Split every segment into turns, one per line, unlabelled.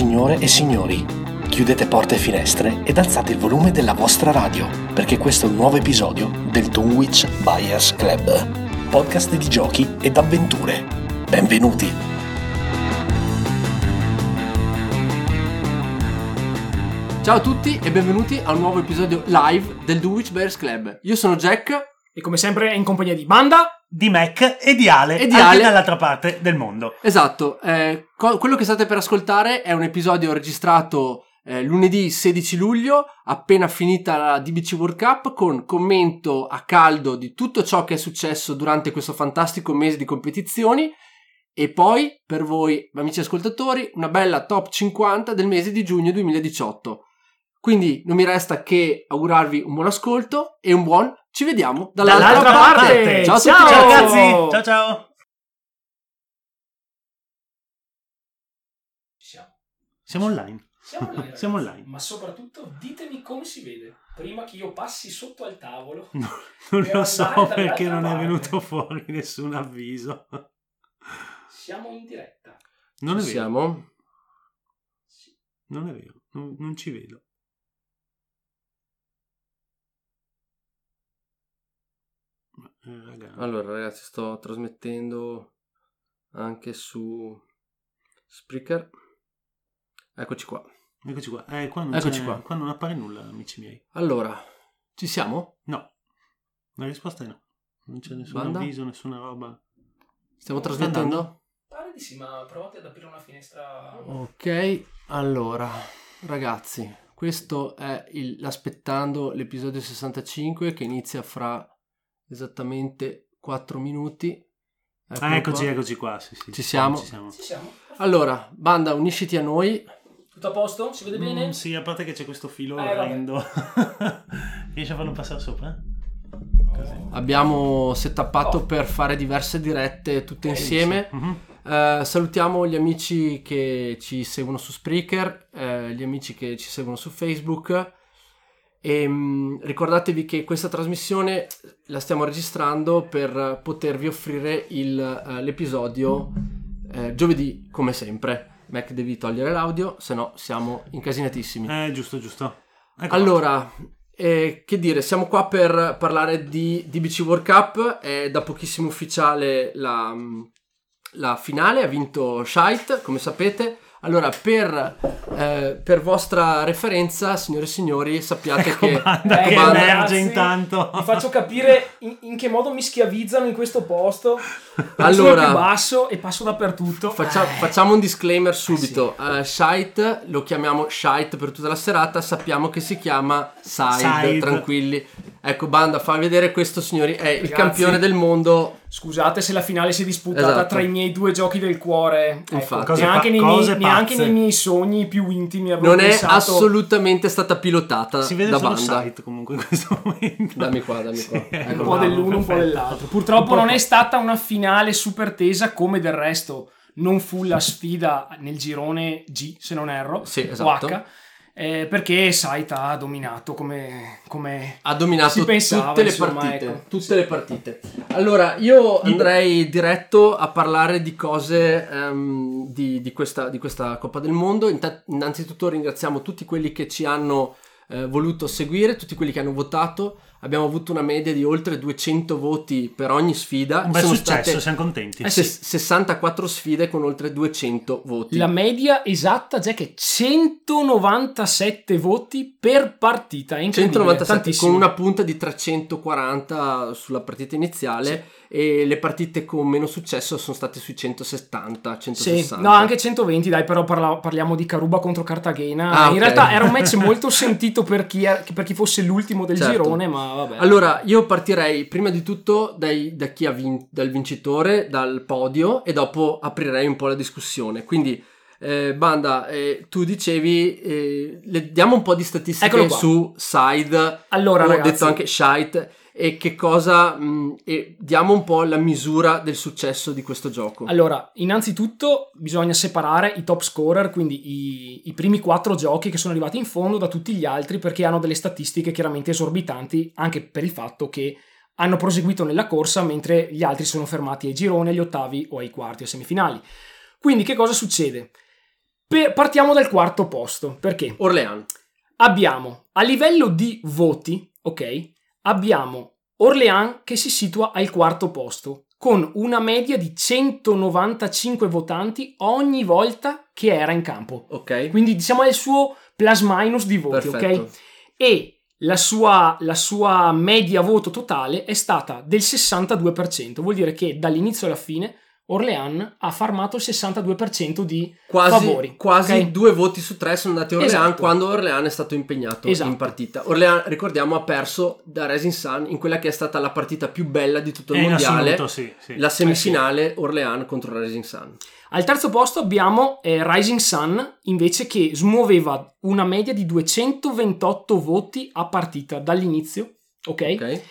Signore e signori, chiudete porte e finestre ed alzate il volume della vostra radio, perché questo è un nuovo episodio del Dunwich Buyers Club, podcast di giochi ed avventure. Benvenuti!
Ciao a tutti e benvenuti a un nuovo episodio live del Dunwich Bears Club. Io sono Jack
E come sempre è in compagnia di Banda.
Di Mac e di Ale,
E di
anche
Ale.
dall'altra parte del mondo.
Esatto, eh, co- quello che state per ascoltare è un episodio registrato eh, lunedì 16 luglio, appena finita la DBC World Cup, con commento a caldo di tutto ciò che è successo durante questo fantastico mese di competizioni e poi per voi, amici ascoltatori, una bella top 50 del mese di giugno 2018. Quindi non mi resta che augurarvi un buon ascolto e un buon ci vediamo dall'altra,
Dall'altra
parte.
parte.
Ciao a tutti
Ciao.
Ciao
ragazzi.
ciao ciao.
Siamo.
Siamo online.
Siamo online.
Siamo online.
Ma soprattutto ditemi come si vede. Prima che io passi sotto al tavolo.
No, non lo so perché non è
parte.
venuto fuori nessun avviso.
Siamo in diretta.
Non è
Ci
vero.
siamo?
Sì.
Non è vero. Non, non ci vedo. Eh.
Allora, ragazzi, sto trasmettendo anche su Spreaker. Eccoci qua.
Eccoci qua. Eh, qua, non
Eccoci qua.
qua non appare nulla, amici miei.
Allora, ci siamo?
No. La risposta è no. Non c'è nessun
Banda?
avviso, nessuna roba.
Stiamo trasmettendo?
Pare di sì, ma provate ad aprire una finestra.
Ok, allora, ragazzi, questo è il, l'aspettando l'episodio 65 che inizia fra esattamente 4 minuti. Eccolo
Ah, eccoci,
qua.
eccoci qua. Sì, sì,
Ci siamo?
Ci siamo.
Ci siamo?
Allora, banda, unisciti a noi.
Tutto a posto? Si vede bene?
Mm, sì, a parte che c'è questo filo
Eh,
orrendo. Riesci a farlo passare sopra?
Abbiamo setappato per fare diverse dirette tutte insieme.
Mhm.
Eh, salutiamo gli amici che ci seguono su Spreaker, eh, gli amici che ci seguono su Facebook. E mm, ricordatevi che questa trasmissione la stiamo registrando per potervi offrire il, eh, l'episodio eh, giovedì, come sempre. Mac devi togliere l'audio, se no siamo incasinatissimi.
Eh, giusto, giusto. Ecco
Allora, eh, che dire, siamo qua per parlare di DBC World Cup, è da pochissimo ufficiale la, la finale, ha vinto Shite, come sapete. Allora, per, eh, per vostra referenza, signore e signori, sappiate
Ecco
che...
Banda
Ecco
che
Banda.
emerge intanto.
Vi faccio capire in, in che modo mi schiavizzano in questo posto. Allora. Basso e passo dappertutto.
Faccia-
Eh.
Facciamo un disclaimer subito. Eh, Shite lo chiamiamo Shite per tutta la serata. Sappiamo che si chiama Side.
Side.
Tranquilli. Ecco, banda, fa vedere questo, signori. È il
Ragazzi.
campione del mondo.
Scusate se la finale si è disputata
Esatto.
tra i miei due giochi del cuore. Ecco,
Infatti.
Cose
neanche,
pa-
nei miei, neanche nei miei sogni più intimi avevo
Non è
pensato...
assolutamente stata pilotata
Si vede
da
solo
banda.
site comunque in questo momento.
Dammi qua, dammi qua.
Sì,
Ecco,
un po'
bravo,
dell'uno, un po'
perfetto.
dell'altro. Purtroppo non è stata una finale super tesa come del resto. Non fu la sfida nel girone G, se non erro,
Sì,
o
esatto.
H, eh, perché Saita ha dominato come, come
Ha dominato
Si pensava,
tutte le
insomma,
partite.
ecco.
Tutte le partite. Allora, io andrei diretto a parlare di cose ehm, di, di questa, di questa Coppa del Mondo. Inta- innanzitutto ringraziamo tutti quelli che ci hanno eh, voluto seguire, tutti quelli che hanno votato. Abbiamo avuto una media di oltre 200 voti per ogni sfida.
Un bel
Sono
successo,
state
siamo contenti.
Eh
se- 64 sfide con oltre 200 voti.
La media esatta, Jack, è 197 voti per partita. È incredibile,
197
tantissimo.
con una punta di 340 sulla partita iniziale e le partite con meno successo sono state sui 170
Sì,
160
no, anche 120, dai, però parla- parliamo di Caruba contro Cartagena.
Ah,
In
ok.
realtà era un match molto sentito per chi, era- per chi fosse l'ultimo del
Certo.
girone, ma vabbè.
allora io partirei prima di tutto dai- da chi ha vinto dal vincitore dal podio e dopo aprirei un po' la discussione. Quindi eh, Banda eh, tu dicevi eh, le diamo un po' di statistiche su Side
Allora,
ho
ragazzi,
detto anche Shite e che cosa mh, e diamo un po' la misura del successo di questo gioco
Allora, innanzitutto bisogna separare i top scorer, quindi i, i primi quattro giochi che sono arrivati in fondo da tutti gli altri perché hanno delle statistiche chiaramente esorbitanti anche per il fatto che hanno proseguito nella corsa mentre gli altri sono fermati ai gironi, agli ottavi o ai quarti, ai semifinali. Quindi che cosa succede? Per- partiamo dal quarto posto. Perché?
Orleans.
Abbiamo a livello di voti, ok? Abbiamo Orléans che si situa al quarto posto con una media di 195 votanti ogni volta che era in campo.
Ok.
Quindi diciamo è il suo plus minus di voti,
Perfetto.
ok? E la sua, la sua media voto totale è stata del 62%, vuol dire che dall'inizio alla fine Orléans ha farmato il 62% di
Quasi,
favori.
quasi
ok?
due voti su tre sono andati a Orleans
Esatto.
quando Orleans è stato impegnato
Esatto.
in partita. Orleans, ricordiamo, ha perso da Rising Sun in quella che è stata la partita più bella di tutto il
Eh, in
mondiale.
assoluto, sì, sì.
La semifinale Orleans contro la Rising Sun.
Al terzo posto abbiamo eh, Rising Sun invece che smuoveva una media di 228 voti a partita dall'inizio, ok?
Ok?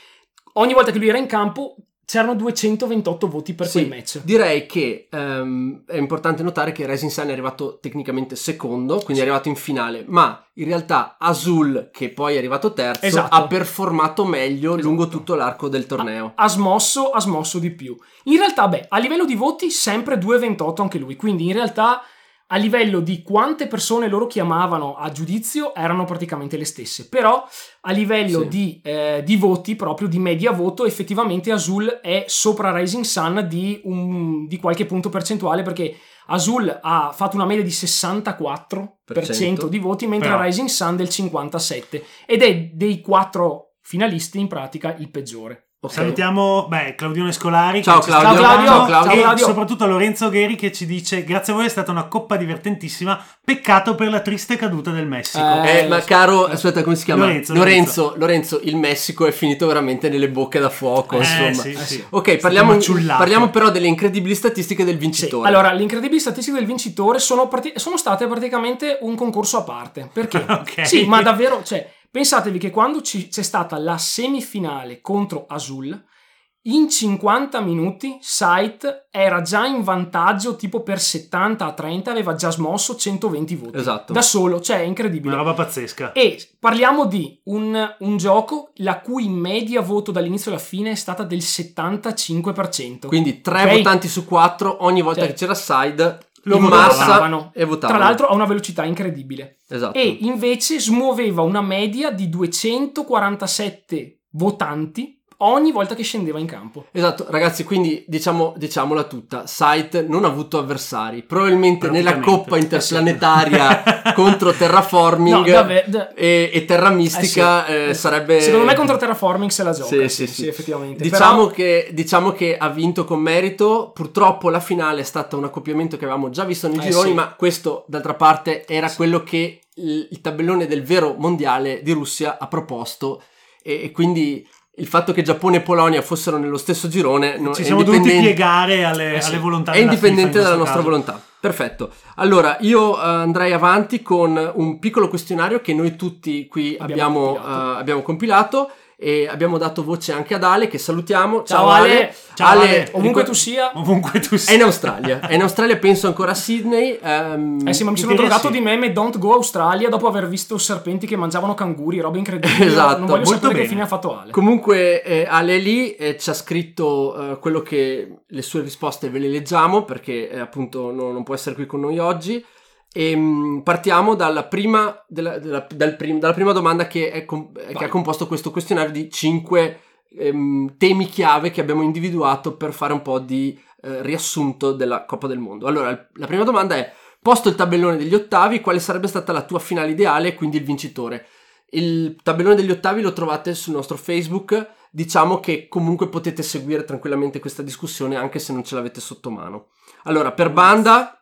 Ogni volta che lui era in campo c'erano 228 voti per
Sì,
quel match.
Direi che ehm, è importante notare che Rising Sun è arrivato tecnicamente secondo, quindi è arrivato in finale, ma in realtà Azul, che poi è arrivato terzo,
Esatto.
ha performato meglio lungo
Esatto.
tutto l'arco del torneo.
Ha smosso, ha smosso di più. In realtà, beh, a livello di voti sempre 2,28 anche lui, quindi in realtà a livello di quante persone loro chiamavano a giudizio erano praticamente le stesse, però a livello
Sì.
di, eh, di voti, proprio di media voto, effettivamente Azul è sopra Rising Sun di, un- di qualche punto percentuale perché Azul ha fatto una media di 64% di voti, mentre
Però-
Rising Sun del 57% ed è dei quattro finalisti in pratica il peggiore.
Ok.
Salutiamo beh, Claudione Scolari.
Ciao, Claudio.
Ciao, Claudio.
Ciao,
Claudio.
E soprattutto a Lorenzo Gheri che ci dice: Grazie a voi è stata una coppa divertentissima. Peccato per la triste caduta del Messico.
Eh,
Eh, ma caro, aspetta, come si chiama?
Lorenzo,
Lorenzo, Lorenzo, il Messico è finito veramente nelle bocche da fuoco,
Eh,
insomma.
sì,
Eh,
sì.
sì.
Ok, parliamo, parliamo però delle incredibili statistiche del
Sì,
vincitore.
allora, le incredibili statistiche del vincitore sono, parti- sono state praticamente un concorso a parte. Perché?
Ok.
Sì, ma davvero, cioè, pensatevi che quando ci- c'è stata la semifinale contro Azul, in 50 minuti Sight era già in vantaggio tipo per 70 a 30, aveva già smosso 120 voti.
Esatto.
Da solo, cioè è incredibile.
Una roba pazzesca.
E parliamo di un, un gioco la cui media voto dall'inizio alla fine è stata del 75%.
Quindi tre
Ok?
votanti su quattro, ogni volta
Cioè,
che c'era side,
lo
in massa e votavano.
Tra l'altro a una velocità incredibile.
esatto.
E invece smuoveva una media di 247 votanti ogni volta che scendeva in campo.
Esatto, ragazzi, quindi diciamo, diciamola tutta, Sight non ha avuto avversari, probabilmente nella coppa interplanetaria contro Terraforming
No, davvero, da-
e, e Terra Mistica
Eh sì.
eh, sarebbe...
Secondo me contro Terraforming se la gioca.
Sì,
Sì,
sì, sì.
effettivamente.
Diciamo,
Però-
che, diciamo che ha vinto con merito. Purtroppo la finale è stata un accoppiamento che avevamo già visto nei
Eh,
gironi,
sì.
ma questo d'altra parte era quello che il, il tabellone del vero mondiale di Russia ha proposto. E, e quindi il fatto che Giappone e Polonia fossero nello stesso girone no,
Ci siamo dovuti piegare alle,
Eh sì.
alle volontà
è indipendente dalla nostra
caso.
volontà. Perfetto. Allora, io eh, andrei avanti con un piccolo questionario che noi tutti qui abbiamo,
Abbiamo compilato.
eh, abbiamo compilato e abbiamo dato voce anche ad Ale che salutiamo.
Ciao, Ale.
Ciao, Ale.
Ovunque tu sia.
Ovunque tu
È
sia.
in Australia. È in Australia, penso ancora a Sydney. ehm,
Eh sì, ma mi sono drogato di meme Don't Go Australia dopo aver visto serpenti che mangiavano canguri, roba incredibile.
Esatto,
non voglio
molto
sapere
bene.
che fine ha fatto Ale.
Comunque eh, Ale è lì eh, ci ha scritto eh, quello che le sue risposte ve le leggiamo perché eh, appunto no- non può essere qui con noi oggi. E mm, partiamo dalla prima, della, della- dal prim- dalla prima domanda che, è che ha composto questo questionario di cinque ehm, temi chiave che abbiamo individuato per fare un po' di eh, riassunto della Coppa del Mondo. Allora, la prima domanda è: posto il tabellone degli ottavi, quale sarebbe stata la tua finale ideale e quindi il vincitore? Il tabellone degli ottavi lo trovate sul nostro Facebook. Diciamo che comunque potete seguire tranquillamente questa discussione anche se non ce l'avete sotto mano. Allora, per banda,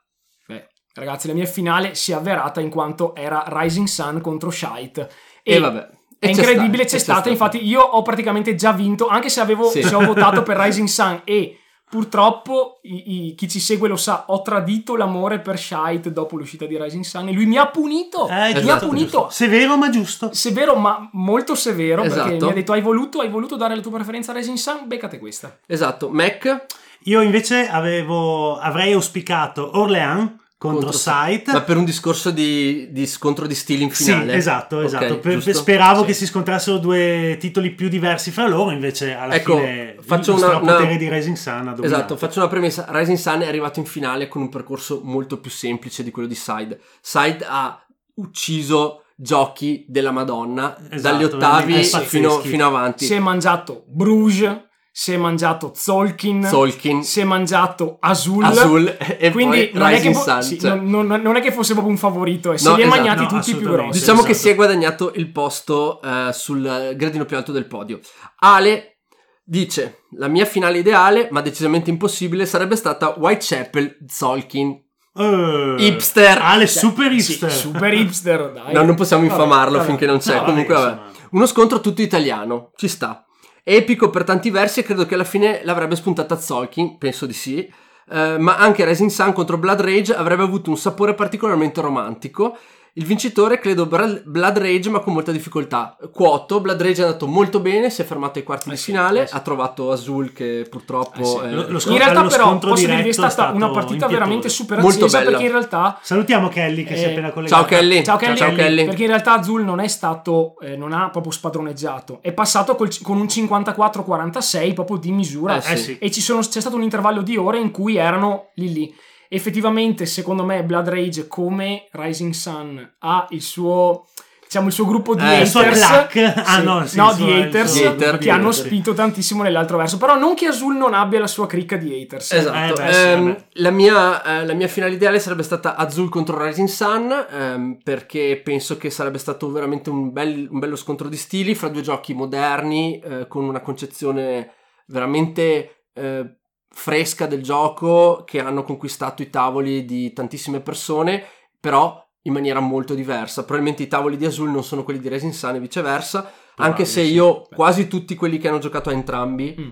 ragazzi, la mia finale si è avverata in quanto era Rising Sun contro Shite.
e, vabbè.
È
E c'è
incredibile, c'è
e
stata. Infatti, io ho praticamente già vinto, anche se avevo
Sì.
se ho votato per Rising Sun e purtroppo i- i- chi ci segue lo sa, ho tradito l'amore per Shite dopo l'uscita di Rising Sun e lui mi ha punito.
Eh,
mi
giusto,
ha punito.
giusto. Severo ma giusto.
Severo, ma molto severo, perché
Esatto.
mi ha detto: hai voluto, hai voluto dare la tua preferenza a Rising Sun? Beccate questa.
Esatto, Mac,
Io invece avevo, avrei auspicato Orléans contro, Sight.
Ma per un discorso di, di scontro di stili in finale.
Sì, esatto,
Ok,
esatto. Per- speravo
Sì.
che si scontrassero due titoli più diversi fra loro, invece alla
Ecco,
fine
faccio
il
una-
strapotere
una-
di Rising Sun.
Esatto, faccio una premessa. Rising Sun è arrivato in finale con un percorso molto più semplice di quello di Side. Side ha ucciso giochi della Madonna
Esatto,
dagli ottavi fino, fino avanti.
Si è mangiato Bruges, si è mangiato Zolkin,
Solkin,
si è mangiato Azul.
Azul e
Quindi
poi
non è, che
Sun.
sì, non, non- non è che fosse proprio un favorito, e se
No,
li ha
esatto.
mangiati
No,
tutti i più grossi.
Diciamo che
esatto.
si è guadagnato il posto eh, sul gradino più alto del podio. Ale dice: La mia finale ideale, ma decisamente impossibile, sarebbe stata Whitechapel Zolkin.
Eh,
Hipster.
Ale, super
sì,
hipster.
super hipster, dai.
No, non possiamo
Vabbè,
infamarlo
vabbè.
finché non c'è.
No,
Comunque,
vabbè.
Uno scontro tutto italiano, ci sta. Epico per tanti versi e credo che alla fine l'avrebbe spuntata Zolkin, penso di sì. Eh, ma anche Rising Sun contro Blood Rage avrebbe avuto un sapore particolarmente romantico. Il vincitore credo Blood Rage, ma con molta difficoltà. Quoto, Blood Rage è andato molto bene, si è fermato ai quarti
Eh
di
sì,
finale,
eh sì.
ha trovato Azul che purtroppo...
Eh sì.
eh,
Lo- lo
In
scon-
realtà, però, posso dirvi che è
diretto è
stata una partita veramente super
Molto
accesa
bella.
perché in realtà
Salutiamo Kelly che si è
Eh,
appena collegato.
Ciao Kelly.
Ciao Kelly,
Ciao Kelly.
perché in realtà Azul non è stato, eh, non ha proprio spadroneggiato, è passato col- con un 54-46 proprio di misura e ci sono- c'è stato un intervallo di ore in cui erano lì lì. Effettivamente, secondo me, Blood Rage come Rising Sun ha il suo diciamo il suo gruppo di
Eh,
haters
clack. Ah, no, sì,
no, di haters
suo gruppo
che
di
hanno
haters.
spinto tantissimo nell'altro verso però non che Azul non abbia la sua cricca di haters
Esatto.
Eh, beh, sì,
Ehm,
vabbè.
la, mia, eh, la mia finale ideale sarebbe stata Azul contro Rising Sun ehm, perché penso che sarebbe stato veramente un, bel- un bello scontro di stili fra due giochi moderni eh, con una concezione veramente eh, fresca del gioco che hanno conquistato i tavoli di tantissime persone però in maniera molto diversa. Probabilmente i tavoli di Azul non sono quelli di Rising Sun e viceversa, anche se
sì.
io quasi tutti quelli che hanno giocato a entrambi
Mm.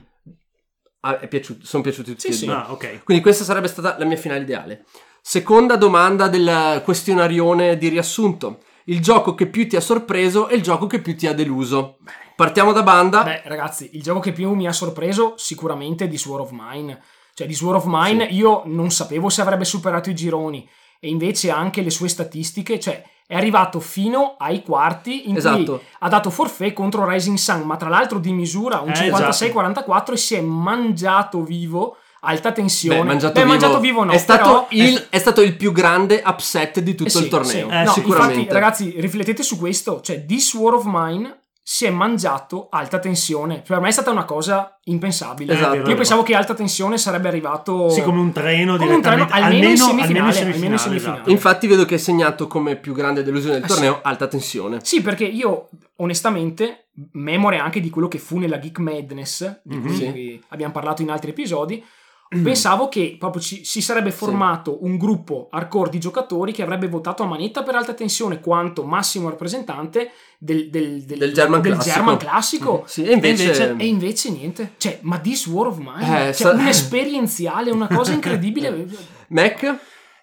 è piaciuto- sono piaciuti tutti
Sì, sì.
Ah, ok.
Quindi questa sarebbe stata la mia finale ideale. Seconda domanda del questionarione di riassunto. Il gioco che più ti ha sorpreso e il gioco che più ti ha deluso. Partiamo da banda.
Beh, ragazzi, il gioco che più mi ha sorpreso sicuramente è di Sword of Mine. Cioè, di Sword of Mine io non sapevo se avrebbe superato i gironi e invece anche le sue statistiche, cioè è arrivato fino ai quarti in
Esatto.
cui ha dato forfait contro Rising Sun, ma tra l'altro di misura un
Eh,
56-44 e si è mangiato vivo alta tensione.
Beh, mangiato,
Beh,
vivo,
mangiato vivo no,
è, stato
però-
il, è stato il più grande upset di tutto
Eh sì,
il torneo.
sì.
Eh,
no,
sicuramente.
infatti, ragazzi, riflettete su questo. Cioè, di Sword of Mine si è mangiato alta tensione. Per me è stata una cosa impensabile.
Esatto.
Vero,
Io pensavo che alta tensione sarebbe arrivato.
Sì, come un treno
Come un treno, almeno in semifinale,
almeno in
almeno in
semifinale,
semifinale.
esatto.
Infatti vedo che è segnato come più grande delusione del
Eh,
torneo alta tensione.
Sì, perché io, onestamente, memore anche di quello che fu nella Geek Madness, di cui
Mhm.
Sì.
abbiamo parlato in altri episodi. Pensavo che proprio ci, si sarebbe formato un gruppo hardcore di giocatori che avrebbe votato a manetta per alta tensione quanto massimo rappresentante del, del, del,
Del German classico.
German classico.
Sì, e invece,
E invece niente, cioè, ma This War of Mine,
Eh,
cioè,
sa-
un esperienziale, una cosa incredibile.
Mac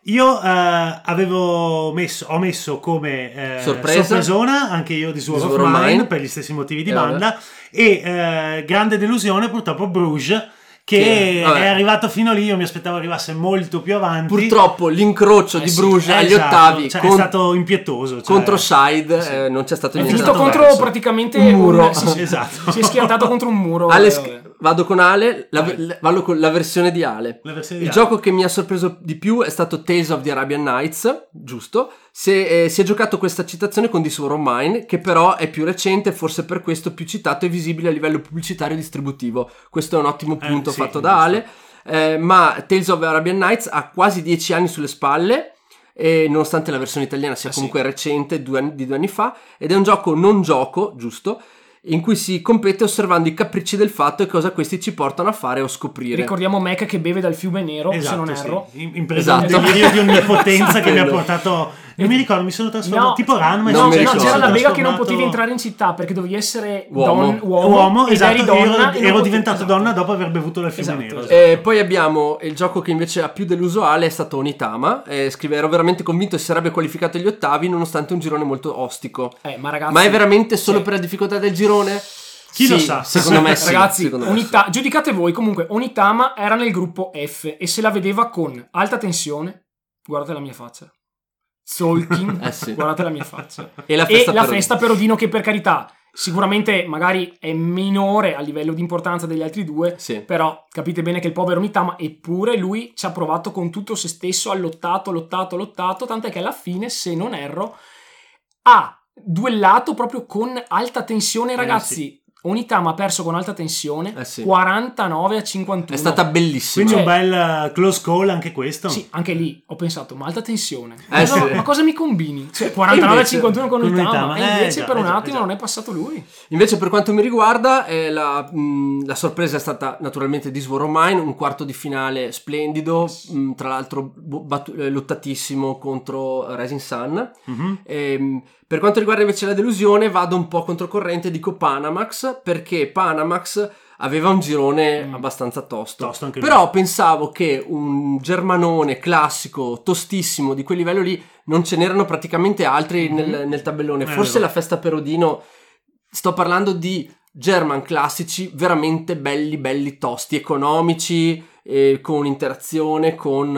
Io eh, avevo messo, ho messo come eh,
Sorpresa.
sorpresona anche io di Sword of Mine
Mine.
per gli stessi motivi di
Eh,
banda e eh, grande delusione purtroppo Bruges che
Che,
è arrivato fino lì, io mi aspettavo arrivasse molto più avanti.
purtroppo l'incrocio
Eh
di
sì,
Bruges
Eh,
agli
esatto,
ottavi
cioè,
con-
è stato impietoso. cioè-
contro Side
Sì.
eh, non c'è stato
È
È
niente
stato
da
contro
perso.
praticamente
Un muro.
si,
Esatto.
si è schiantato contro un muro.
Alex,
eh,
vado con Ale, la, la- vado con la versione di Ale.
Versione
Il
di Ale.
gioco che mi ha sorpreso di più è stato Tales of the Arabian Nights, giusto? Se, eh, si è giocato questa citazione con of Mine, che però è più recente e forse per questo più citato e visibile a livello pubblicitario e distributivo. Questo è un ottimo
Eh,
punto
sì,
fatto da Ale. Eh, ma Tales of the Arabian Nights ha quasi dieci anni sulle spalle. E nonostante la versione italiana sia
Eh sì.
comunque recente, due anni- di due anni fa, ed è un gioco non gioco, giusto? In cui si compete osservando i capricci del fatto e cosa questi ci portano a fare o scoprire.
Ricordiamo Mac che beve dal fiume nero, se
Esatto,
non
sì.
erro.
In, in presa
Esatto.
di onnipotenza che mi ha
Quello.
portato. Non mi ricordo, mi sono trasformato
No,
tipo Ranma.
No, no,
ricordo.
c'era la bega che non potevi entrare in città perché dovevi essere
Uomo.
don- uomo,
uomo, esatto,
eri donna
ero,
e
ero diventato
esatto.
donna dopo aver bevuto dal fiume
Esatto,
nero.
esatto.
E poi abbiamo il gioco che invece ha più deluso Ale è stato Onitama. E scrive: Ero veramente convinto si sarebbe qualificato agli ottavi, nonostante un girone molto ostico.
Eh, ma ragazzi,
Ma è veramente solo
sì.
per la difficoltà del girone?
Chi
Sì,
lo sa?
Secondo me sì.
Ragazzi,
secondo me
Onita- giudicate voi. Comunque, Onitama era nel gruppo F e se la vedeva con alta tensione, guardate la mia faccia. Zolkin,
Eh sì.
guardate la mia faccia.
E la
e
festa,
la
per-
festa per Odino che per carità sicuramente magari è minore a livello di importanza degli altri due
Sì.
però capite bene che il povero Mitama eppure lui ci ha provato con tutto se stesso ha lottato lottato lottato tant'è che alla fine se non erro ha duellato proprio con alta tensione ragazzi Onitama ha perso con alta tensione
Eh sì.
49 a 51
È stata bellissima.
Quindi un
Cioè-
bel uh, close call anche questo.
sì, anche lì ho pensato, ma alta tensione.
Eh,
Cosa-
sì.
Ma cosa mi combini? Cioè, 49
invece-
51 con Onitama.
Onitama,
E
eh,
invece
già,
per un
eh già,
attimo
eh già.
non è passato lui.
Invece per quanto mi riguarda eh, la, mh, la sorpresa è stata naturalmente di Svoro Mine, un quarto di finale splendido, mh, tra l'altro bu- battu- eh, lottatissimo contro Rising Sun.
Mhm.
Ehm, per quanto riguarda invece la delusione vado un po' controcorrente e dico Panamax perché Panamax aveva un girone
Mm.
abbastanza tosto.
Tosto anche lui.
Però pensavo che un germanone classico, tostissimo di quel livello lì, non ce n'erano praticamente altri
Mhm.
nel, nel tabellone.
Eh,
Forse la festa per Odino, sto parlando di German classici veramente belli, belli tosti, economici, eh, con interazione, con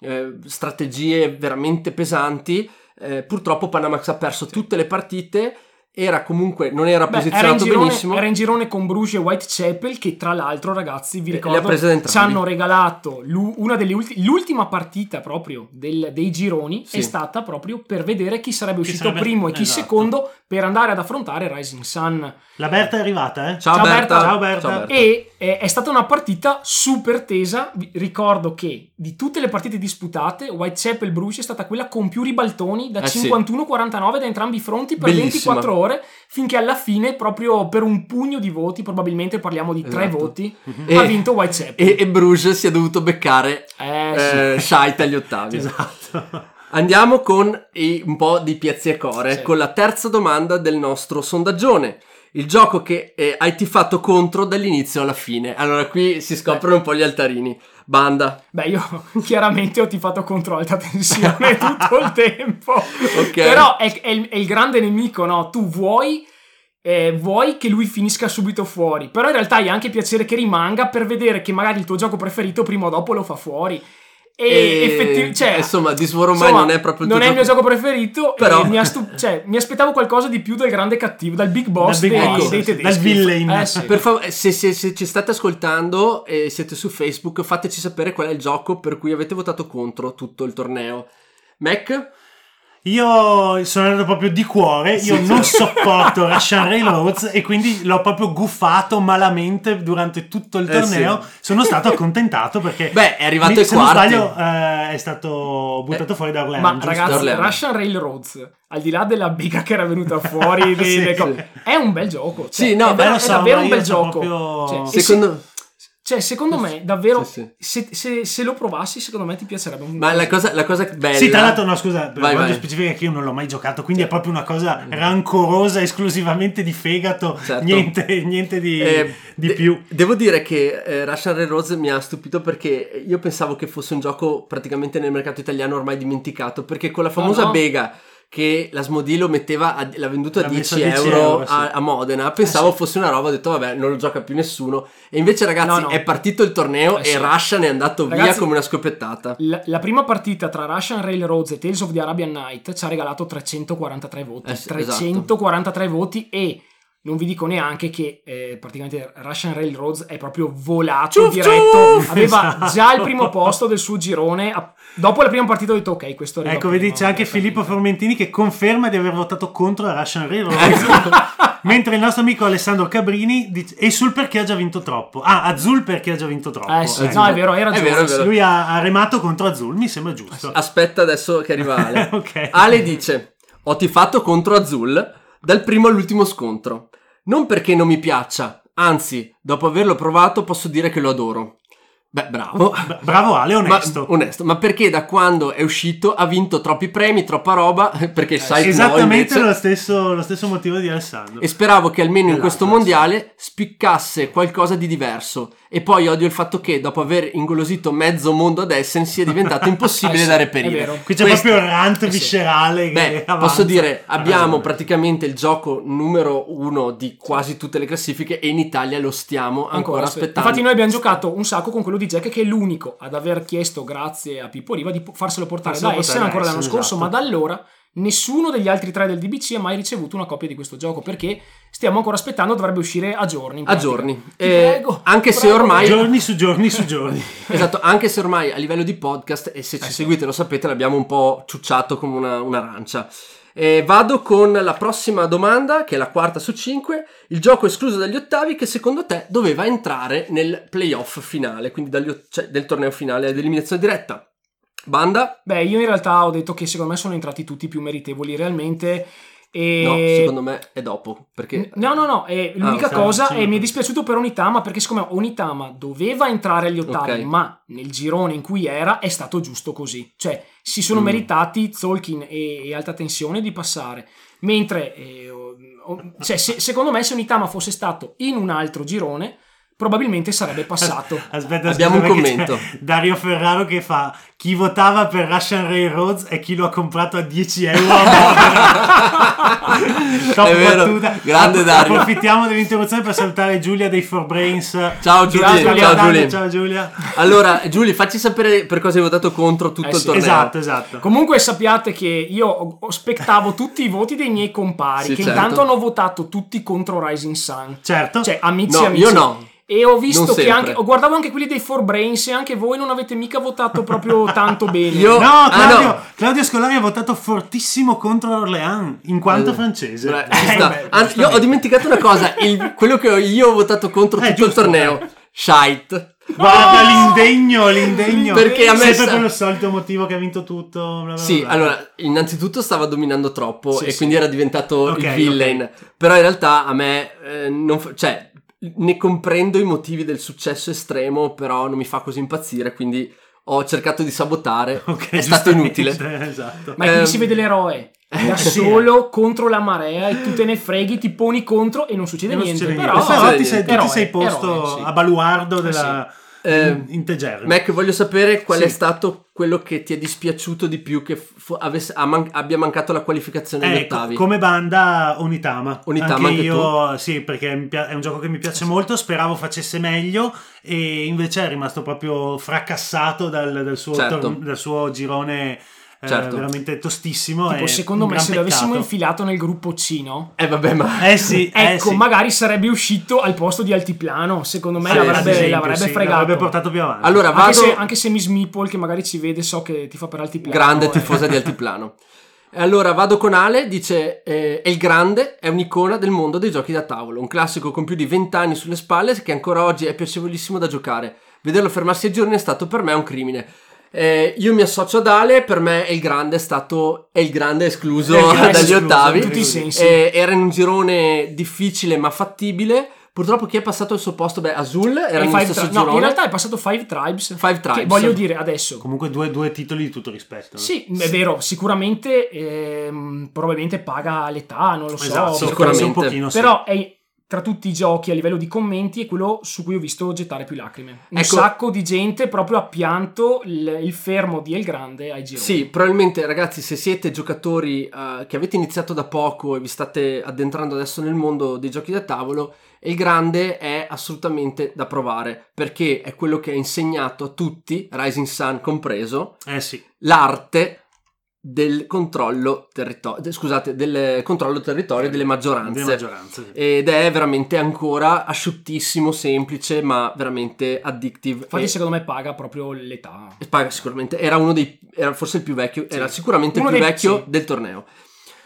eh, strategie veramente pesanti. Eh, purtroppo Panamax ha perso tutte le partite. Era comunque, non era
Beh, era,
posizionato
girone,
benissimo.
era in girone con Bruges e Whitechapel che tra l'altro ragazzi vi
Eh,
ricordo ci hanno regalato una delle ulti- l'ultima partita proprio del- dei gironi
Sì.
è stata proprio per vedere chi sarebbe
Chi
uscito
sarebbe-
primo e chi
esatto.
secondo per andare ad affrontare Rising Sun
La Berta è arrivata, eh?
Ciao,
Ciao,
Berta.
Berta.
Ciao, Berta.
E eh, è stata una partita super tesa. Vi ricordo che di tutte le partite disputate, Whitechapel Bruce è stata quella con più ribaltoni da
Eh sì.
51-49 da entrambi i fronti per
Bellissima.
24 ore, finché alla fine, proprio per un pugno di voti, probabilmente parliamo di tre
Esatto.
voti,
E-
ha vinto Whitechapel.
E, e Bruges si è dovuto beccare
Eh, sì.
eh, Scheit agli ottavi.
Esatto.
Andiamo con i- un po' di piazzi e core,
Sì.
con la terza domanda del nostro sondaggione. Il gioco che eh, hai tifato contro dall'inizio alla fine. Allora qui si scoprono un po' gli altarini. Banda.
Beh, io chiaramente ho tifato contro alta tensione tutto il tempo.
Ok.
Però è, è il, è il grande nemico, no? Tu vuoi, eh, vuoi che lui finisca subito fuori, però in realtà hai anche piacere che rimanga per vedere che magari il tuo gioco preferito prima o dopo lo fa fuori. E,
E-
effettivamente, cioè,
insomma, This War of Mine non è proprio il
non è il mio
gioco-
preferito,
Però-
mi, ha stu- cioè, mi aspettavo qualcosa di più dal grande cattivo, dal big boss
Dal big
dei,
boss,
dei tedeschi.
dal villain.
Eh, sì.
Per favore, se, se- se ci state ascoltando e siete su Facebook, fateci sapere qual è il gioco per cui avete votato contro tutto il torneo. Mac?
Io sono andato proprio di cuore, io
Sì.
non sopporto Russian Railroads e quindi l'ho proprio guffato malamente durante tutto il
Eh,
torneo. Sono stato accontentato perché...
Beh, è arrivato
mi-
ai
se
quarti.
non sbaglio eh, è stato buttato fuori da Orlando.
Ma
giusto?
ragazzi,
Orlando.
Russian Railroads, al di là della biga che era venuta fuori, dei-
Sì, sì.
cose, è un bel gioco. Cioè,
Sì, no,
è,
beh,
ver-
lo
è
so,
davvero un bel gioco.
proprio-
Cioè, e se-
Secondo...
Cioè, secondo me, davvero,
Sì, sì.
Se, se- se lo provassi, secondo me ti piacerebbe un
Ma la cosa, la cosa bella...
Sì, tra l'altro, no, scusa,
Vai,
voglio specificare che io non l'ho mai giocato, quindi è proprio una cosa rancorosa, esclusivamente di fegato,
Certo.
niente, niente di,
Eh,
di
de-
più.
Devo dire che eh, Russian Railroads mi ha stupito perché io pensavo che fosse un gioco praticamente nel mercato italiano ormai dimenticato, perché con la famosa
no.
Bega che la Smodilo metteva a- l'ha venduto a
L'ha
10,
messo a 10
euro,
euro, sì.
a, a Modena pensavo fosse una roba ho detto vabbè non lo gioca più nessuno e invece ragazzi
No, no.
è partito il torneo
Eh,
e
sì.
Russian è andato via
Ragazzi,
come una scoppettata
La, la prima partita tra Russian Railroads e Tales of the Arabian Night ci ha regalato 343 voti.
Eh sì,
343 voti e non vi dico neanche che eh, praticamente Russian Railroads è proprio volato
Ciuf,
diretto.
ciuf!
Aveva
Esatto.
già il primo posto del suo girone. a- Dopo la prima partita ho detto ok, questo arriva
Ecco, vedi, c'è anche Filippo
partita.
Formentini che conferma di aver votato contro la Russian Railroad.
Ecco.
Mentre il nostro amico Alessandro Cabrini dice, e sul perché ha già vinto troppo. Ah, Azul perché ha già vinto troppo.
Eh sì,
Ecco.
no, è vero, hai ragione.
È vero, è vero.
Lui ha, ha remato contro Azul, mi sembra giusto.
aspetta adesso che arriva Ale
Ok.
Ale dice ho tifato contro Azul dal primo all'ultimo scontro non perché non mi piaccia anzi dopo averlo provato posso dire che lo adoro beh bravo
Bra- Bravo Ale, onesto.
Ma, onesto, ma perché da quando è uscito ha vinto troppi premi, troppa roba? Perché sai no,
Esattamente
invece.
lo stesso, lo stesso motivo di Alessandro.
E speravo che almeno in questo mondiale spiccasse qualcosa di diverso. E poi odio il fatto che dopo aver ingolosito mezzo mondo ad Essen sia diventato impossibile
Eh sì,
da reperire.
Qui c'è
Questo-
proprio il rant
Eh sì.
viscerale che
Beh, posso dire,
Ha
abbiamo
ragione.
praticamente il gioco numero uno di quasi tutte le classifiche e in Italia lo stiamo ancora,
sì.
aspettando.
Infatti, noi abbiamo giocato un sacco con quello di Jack che è l'unico ad aver chiesto grazie a Pippo Riva di farselo portare
Farselo
da
portare
Essen
da
ancora l'anno
Essen,
scorso,
esatto.
ma da allora nessuno degli altri tre del DBC ha mai ricevuto una copia di questo gioco perché stiamo ancora aspettando, dovrebbe uscire a giorni. in
A
pratica.
giorni.
Ti
Eh,
prego,
anche se
prego.
ormai-
Giorni su giorni su giorni.
Esatto, anche se ormai a livello di podcast, e se ci seguite lo sapete, l'abbiamo un po' ciucciato come una, un'arancia. E vado con la prossima domanda, che è la quarta su cinque. Il gioco escluso dagli ottavi che secondo te doveva entrare nel playoff finale, quindi dagli cioè, del torneo finale d'eliminazione diretta. Banda?
Beh, io in realtà ho detto che secondo me sono entrati tutti i più meritevoli realmente. E...
No, secondo me è dopo. Perché
No, no, no, eh, l'unica
ok,
cosa
sì.
e mi è dispiaciuto per Onitama perché secondo me Onitama doveva entrare agli ottavi,
Ok.
ma nel girone in cui era è stato giusto così. Cioè, si sono
Mm.
meritati Zolkin e, e Alta Tensione di passare. Mentre, eh, o- o- cioè, se- secondo me se Onitama fosse stato in un altro girone, probabilmente sarebbe passato.
Aspetta,
Abbiamo un commento.
Dario Ferraro che fa chi votava per Russian Railroads e chi lo ha comprato a 10 euro a. Top
È vero,
battuta.
grande Dario.
Approfittiamo dell'interruzione per salutare Giulia dei 4Brains.
Ciao Giulia, ciao,
Giulia.
Giulia.
Ciao Giulia.
Allora, Giulia, facci sapere per cosa hai votato contro tutto
Eh
il
sì,
torneo.
Esatto, esatto.
Comunque sappiate che io aspettavo tutti i voti dei miei compari,
Sì,
che
certo.
intanto hanno votato tutti contro Rising Sun.
Certo.
Cioè, amici
No,
amici.
io no.
E ho visto che anche. Ho guardavo anche quelli dei 4Brains e anche voi non avete mica votato proprio tanto bene.
Io-
No,
Ah,
Claudio,
no.
Claudio Scolari ha votato fortissimo contro Orléans in quanto
Eh,
francese.
Beh, sta.
beh,
Anzi, io ho dimenticato una cosa. il- quello che io ho votato contro
Eh,
tutto il
giusto,
torneo. Shite.
Guarda l'indegno, l'indegno.
Perché a me
Sempre per lo solito motivo che ha vinto tutto. bla bla
Sì,
bla.
allora, innanzitutto stava dominando troppo
Sì,
e
sì.
quindi era diventato
Ok,
il villain. Però in realtà a me eh, non cioè ne comprendo i motivi del successo estremo, però non mi fa così impazzire, quindi ho cercato di sabotare.
Ok,
è stato inutile.
Esatto.
Ma qui
Ehm,
si vede l'eroe da
sì,
solo contro la marea e tu te ne freghi, ti poni contro e non succede
E non
niente.
succede
Però,
niente.
Però-
Però ti sei, tu ti
Eroe,
sei posto
eroe, sì.
a baluardo della
Eh,
integer.
Mac, voglio sapere qual è
Sì.
stato quello che ti è dispiaciuto di più che fu- avesse- man- abbia mancato la qualificazione agli
Ecco,
ottavi.
come banda Onitama.
Onitama
anche
anche
io, sì, perché è un gioco che mi piace molto. Speravo facesse meglio, e invece è rimasto proprio fracassato dal, dal suo,
Certo.
tor- dal suo girone eh,
Certo.
veramente tostissimo.
tipo, secondo me, se l'avessimo infilato nel gruppo C, no?
Eh vabbè, ma...
Eh sì, eh
Ecco,
sì.
magari sarebbe uscito al posto di Altiplano. Secondo me
Sì,
l'avrebbe,
esempio,
l'avrebbe
sì,
fregato.
l'avrebbe portato più avanti.
Allora,
Anche
vado...
se, anche se Miss Meeple, che magari ci vede, so che ti fa per Altiplano.
grande
eh.
tifosa di altiplano. E allora vado con Ale, dice eh, è il grande, è un'icona del mondo dei giochi da tavolo, un classico con più di 20 anni sulle spalle che ancora oggi è piacevolissimo da giocare. Vederlo fermarsi ai giorni è stato per me un crimine. Eh, io mi associo ad Ale, per me è il grande è stato è il grande escluso
il grande
dagli
escluso,
ottavi.
in tutti i sensi.
Eh, era in un girone difficile ma fattibile. Purtroppo chi è passato al suo posto? Beh, Azul era
Five
stesso
Tri- no,
girone.
in realtà è passato Five Tribes.
Five Tribes.
Che voglio dire adesso.
Comunque due, due titoli di tutto rispetto. no?
Sì, è vero, sicuramente ehm, probabilmente paga l'età, non lo so.
esatto,
sicuramente.
un pochino sì.
Però è tra tutti i giochi a livello di commenti è quello su cui ho visto gettare più lacrime. Un
Ecco.
sacco di gente proprio ha pianto il, il fermo di El Grande ai gironi.
Sì, probabilmente ragazzi, se siete giocatori eh, che avete iniziato da poco e vi state addentrando adesso nel mondo dei giochi da tavolo, il grande è assolutamente da provare perché è quello che ha insegnato a tutti, Rising Sun compreso,
Eh sì.
l'arte del controllo territorio, scusate, del controllo territorio delle maggioranze.
Delle maggioranze. sì.
Ed è veramente ancora asciuttissimo, semplice, ma veramente addictive.
Infatti,
E-
secondo me paga proprio l'età.
paga sicuramente. Era uno dei. Era forse il più vecchio. Era sicuramente
Uno
il più
dei-
vecchio
sì.
del torneo.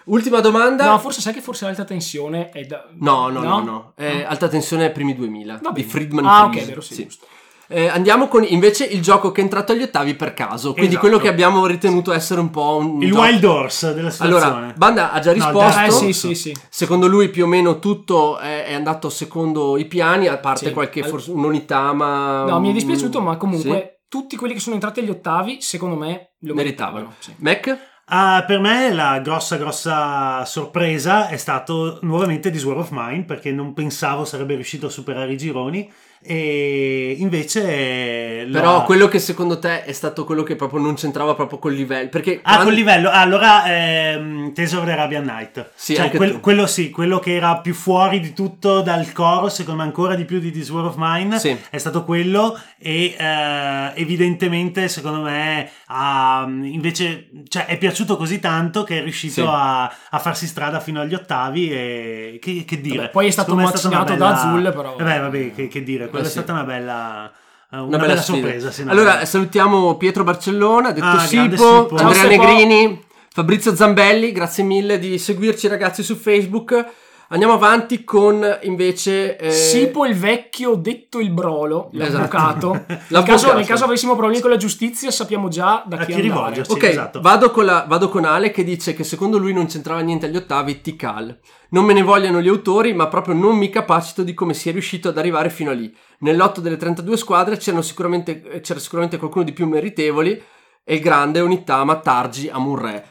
Ultima domanda.
No, forse sai che forse l'alta tensione è da.
no, no, no. no. Eh, alta tensione ai primi 2000.
Va
Di. Friedman
Ah,
Freeze.
ok, vero, sì, giusto.
Eh, andiamo con invece il gioco che è entrato agli ottavi per caso. Quindi
Esatto.
quello che abbiamo ritenuto essere un po' un.
Il
gioco-
Wild Horse della situazione.
Allora, Banda ha già
No,
risposto.
dai,
Eh sì, sì, sì.
Secondo lui più o meno tutto è, andato secondo i piani, a parte
Sì.
qualche
Al-
forse un'unità, ma...
No, mi è dispiaciuto, ma
Sì.
comunque tutti quelli che sono entrati agli ottavi, secondo me, lo
Meritavano. Mac?
Ah, per me la grossa grossa sorpresa è stato nuovamente This War of Mine perché non pensavo sarebbe riuscito a superare i gironi e invece
Però
ha-
quello che secondo te è stato quello che proprio non c'entrava proprio col livello. Perché
Ah,
quando-
col livello. Ah, allora, ehm, Tales of the Arabian Night.
Sì,
Cioè, quel- quello sì, quello che era più fuori di tutto dal coro, secondo me ancora di più di This War of Mine,
Sì.
è stato quello e eh, evidentemente, secondo me, ha, invece, cioè, è piaciuto così tanto che è riuscito
Sì.
a, a farsi strada fino agli ottavi e che, che dire.
Vabbè, poi è stato macinato
una
da Azul, però-
Vabbè, vabbè, che, che dire, quella
Eh,
è
sì.
stata una bella... eh, Una,
una
bella,
bella
sorpresa. sì,
allora,
bella-
salutiamo Pietro Barcellona, detto
Ah,
Sipo,
Sipo.
Andrea. Negrini, Fabrizio Zambelli, grazie mille di seguirci ragazzi su Facebook. Andiamo avanti con invece... eh,
Sipo il vecchio detto il brolo,
Esatto.
l'avvocato. Nel caso,
L'avvocato.
nel caso avessimo problemi con la giustizia sappiamo già da
A
chi,
chi
andare.
rivolgersi.
Ok,
esatto.
vado, con la- vado con Ale che dice che secondo lui non c'entrava niente agli ottavi, Tikal. Non me ne vogliano gli autori, ma proprio non mi capacito di come sia riuscito ad arrivare fino a lì. Nell'otto delle 32 squadre c'erano sicuramente, eh, c'era sicuramente qualcuno di più meritevoli e il grande Onitama, Targi, Amurre.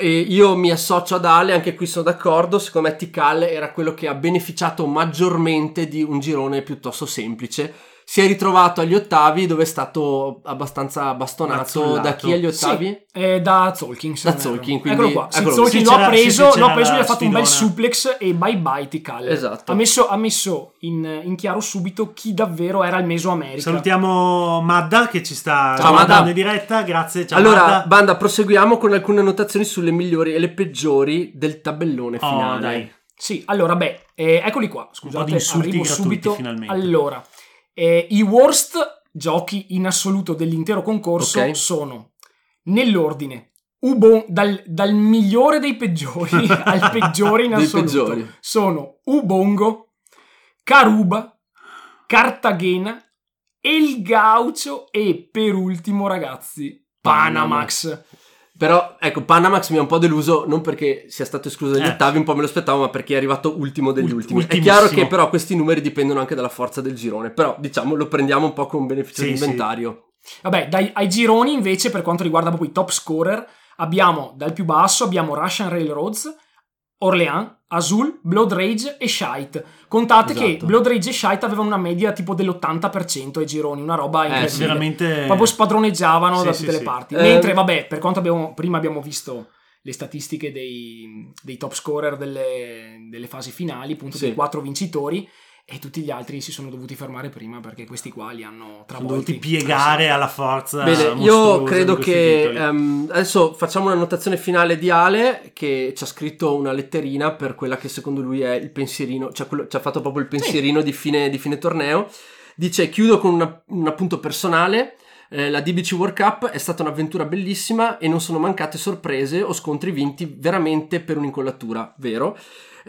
Io mi associo ad Ale, anche qui sono d'accordo, secondo me Tikal era quello che ha beneficiato maggiormente di un girone piuttosto semplice. Si è ritrovato agli ottavi dove è stato abbastanza bastonato
Mazzullato.
da chi agli ottavi?
Sì, è da Zolkin.
Da. Zolkin, quindi-
Eccolo qua. Sì,
eccolo
Zolkin lo ha preso, lo ha preso, gli ha fatto un bel suplex e bye bye Tikal.
Esatto.
Ha messo, ha messo in, in chiaro subito chi davvero era il Mesoamerica.
Salutiamo Madda che ci sta
Ciao, Madda.
in diretta, grazie. Ciao
allora,
Madda.
banda, proseguiamo con alcune annotazioni sulle migliori e le peggiori del tabellone
Oh,
finale.
dai.
Sì, allora, beh, eh, eccoli qua.
po'
Scusate,
di insulti
arrivo
gratuiti,
subito.
finalmente.
Allora, eh, i worst giochi in assoluto dell'intero concorso
Ok.
sono nell'ordine. Ubon, dal, dal migliore dei peggiori al peggiore in assoluto sono Ubongo, Caruba, Cartagena, El Gaucho e per ultimo ragazzi Panamax.
Però, ecco, Panamax mi ha un po' deluso, non perché sia stato escluso dagli
Eh.
ottavi, un po' me lo aspettavo, ma perché è arrivato ultimo degli
Ult-
ultimi. È chiaro che però questi numeri dipendono anche dalla forza del girone, però diciamo lo prendiamo un po' con beneficio
Sì,
di
sì.
inventario.
Vabbè, dai, ai gironi invece, per quanto riguarda proprio i top scorer, abbiamo dal più basso abbiamo Russian Railroads, Orléans, Azul, Blood Rage e Shite. Contate che
Esatto.
Blood Rage e Shite avevano una media tipo dell'80% ai gironi, una roba
Eh,
incredibile.
sì,
veramente
Proprio spadroneggiavano
Sì,
da
sì,
tutte le
sì.
parti.
Eh,
Mentre, vabbè, per quanto abbiamo, prima abbiamo visto le statistiche dei, dei top scorer delle, delle fasi finali, appunto
Sì.
dei quattro vincitori, e tutti gli altri si sono dovuti fermare prima perché questi qua li hanno
sono
travolti.
dovuti piegare alla forza
Bene, io credo che ehm, adesso facciamo una notazione finale di Ale che ci ha scritto una letterina per quella che secondo lui è il pensierino, cioè quello, ci ha fatto proprio il pensierino di, fine, di fine torneo. Dice: Chiudo con una- un appunto personale. Eh, la DBC World Cup è stata un'avventura bellissima e non sono mancate sorprese o scontri vinti veramente per un'incollatura, vero?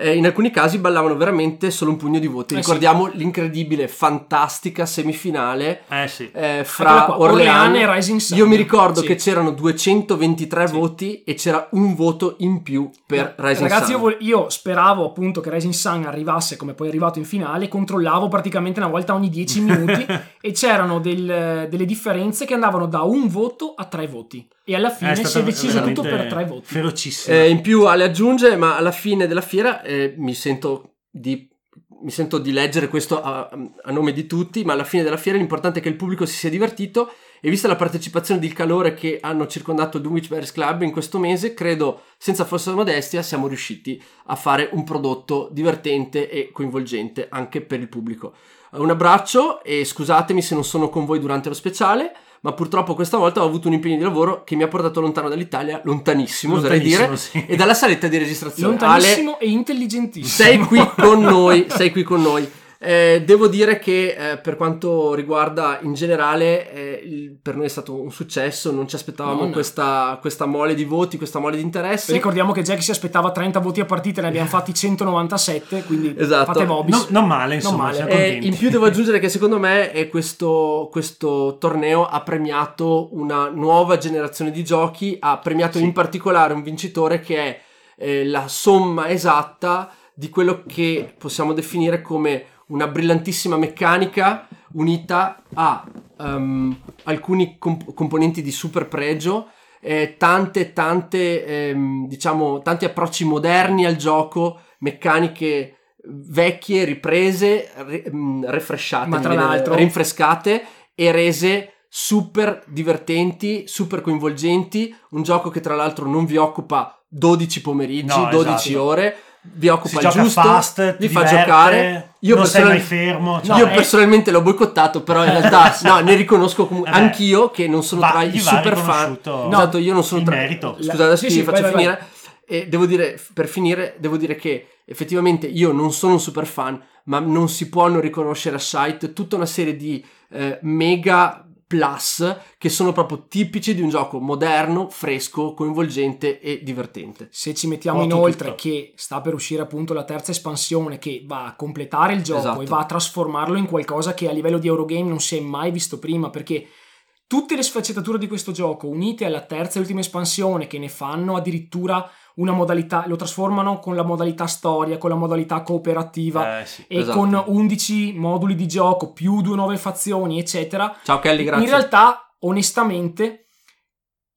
Eh, in alcuni casi ballavano veramente solo un pugno di voti.
Eh sì.
Ricordiamo l'incredibile, fantastica semifinale
eh sì
eh, fra
qua, e Rising Sun.
Io mi ricordo
Sì.
che c'erano 223
Sì.
voti e c'era un voto in più per Rising
Ragazzi,
Sun.
io, vol- io speravo appunto che Rising Sun arrivasse come poi è arrivato in finale. Controllavo praticamente una volta ogni 10 minuti e c'erano del- delle differenze che andavano da un voto a tre voti. E alla fine
è
si è deciso tutto per tre voti.
ferocissimo
Eh, in più Ale aggiunge, ma alla fine della fiera eh, mi sento di mi sento di leggere questo a, a nome di tutti, ma alla fine della fiera l'importante è che il pubblico si sia divertito e vista la partecipazione e il calore che hanno circondato il Dunwich Bears Club in questo mese, credo, senza falsa modestia, siamo riusciti a fare un prodotto divertente e coinvolgente anche per il pubblico. Un abbraccio e scusatemi se non sono con voi durante lo speciale, ma purtroppo questa volta ho avuto un impegno di lavoro che mi ha portato lontano dall'Italia, lontanissimo, oserei dire,
sì.
e dalla saletta di registrazione. Ale,
Lontanissimo e intelligentissimo.
sei qui con noi, sei qui con noi. Eh, devo dire che eh, per quanto riguarda in generale, eh, il- per noi è stato un successo, non ci aspettavamo
No, no.
Questa, questa mole di voti, questa mole di interesse.
Ricordiamo che Jack si aspettava 30 voti a partita, ne abbiamo fatti 197, quindi
Esatto.
fate vobis.
No- non male insomma
Non male.
siamo
Eh,
contenti.
in più devo aggiungere che secondo me eh, questo, questo torneo ha premiato una nuova generazione di giochi, ha premiato
Sì.
in particolare un vincitore che è eh, la somma esatta di quello che possiamo definire come una brillantissima meccanica unita a ehm, alcuni comp- componenti di super pregio eh, tante, tante, ehm, diciamo, tanti approcci moderni al gioco, meccaniche vecchie, riprese, ri- mh, refreshate,
Ma
mi
tra l'altro-
rinfrescate e rese super divertenti, super coinvolgenti, un gioco che tra l'altro non vi occupa 12 pomeriggi,
No,
12
esatto.
ore, vi occupa
Si
il giusto,
fast,
vi
ti
fa
diverte,
giocare. Io,
non sei
personal-
mai fermo. cioè-
io
è-
personalmente l'ho boicottato, però in realtà no, ne riconosco comunque
Vabbè.
anch'io che non sono
Va-
tra i super fan. No, esatto, io non sono tra
merito.
Scusate, adesso
Sì,
vi
sì,
faccio
vai, vai,
finire. E devo dire, per finire, devo dire che effettivamente io non sono un super fan, ma non si può non riconoscere a Sight tutta una serie di eh, mega plus che sono proprio tipici di un gioco moderno, fresco, coinvolgente e divertente.
Se ci mettiamo
Otto
inoltre
tutto.
che sta per uscire appunto la terza espansione che va a completare il gioco
Esatto.
e va a trasformarlo in qualcosa che a livello di Eurogame non si è mai visto prima perché tutte le sfaccettature di questo gioco unite alla terza e ultima espansione che ne fanno addirittura una modalità, lo trasformano con la modalità storia, con la modalità cooperativa
Eh, sì.
e
esatto.
con 11 moduli di gioco più due nuove fazioni eccetera
Ciao Kelly, grazie.
in realtà, onestamente,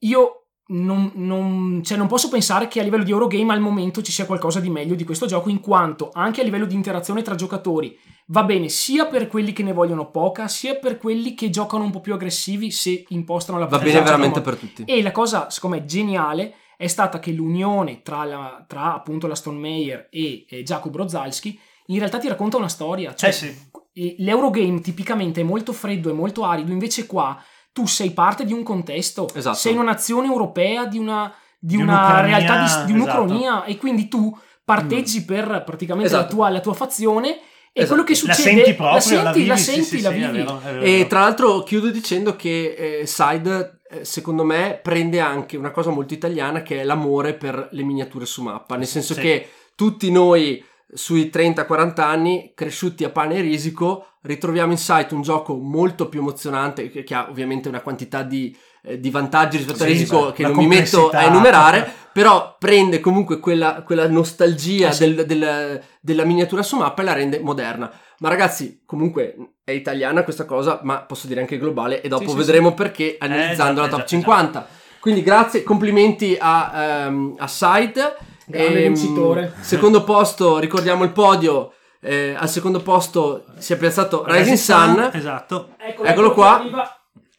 io non, non- cioè non posso pensare che a livello di Eurogame al momento ci sia qualcosa di meglio di questo gioco, in quanto anche a livello di interazione tra giocatori va bene sia per quelli che ne vogliono poca, sia per quelli che giocano un po' più aggressivi se impostano la
Va bene
partita.
veramente per tutti.
E la cosa, secondo me, geniale è stata che l'unione tra, la- tra appunto la Stone Meyer e, e Jakub Rozalski in realtà ti racconta una storia. Cioè,
Eh sì.
L'Eurogame tipicamente è molto freddo e molto arido, invece qua tu sei parte di un contesto,
Esatto.
sei una nazione europea di una, di
Di
una realtà di, di
esatto.
un'Ucronia e quindi tu parteggi per praticamente
Esatto.
la, tua, la tua fazione e
Esatto.
quello che
La
succede
senti proprio,
la senti,
vivi,
la senti,
sì,
la
sì, è
vivi.
vero, è vero, è
E
vero.
tra l'altro chiudo dicendo che eh, Side, eh, secondo me, prende anche una cosa molto italiana che è l'amore per le miniature su mappa. Nel senso
Sì.
che tutti noi sui 30-40 anni, cresciuti a pane e risico, ritroviamo in Sight un gioco molto più emozionante, che ha ovviamente una quantità di, eh, di vantaggi rispetto a
Sì,
risico
beh,
che non mi metto a enumerare, però prende comunque quella, quella nostalgia
Eh sì.
del- del- della miniatura su mappa e la rende moderna. Ma ragazzi, comunque è italiana questa cosa, ma posso dire anche globale e dopo
Sì, sì,
vedremo perché analizzando
esatto,
la top
esatto,
50. Quindi grazie, complimenti a, ehm, a Side.
Grande vincitore.
Secondo posto, ricordiamo il podio. eh, al secondo posto si è piazzato Rising Sun
Esatto.
Eccolo qua.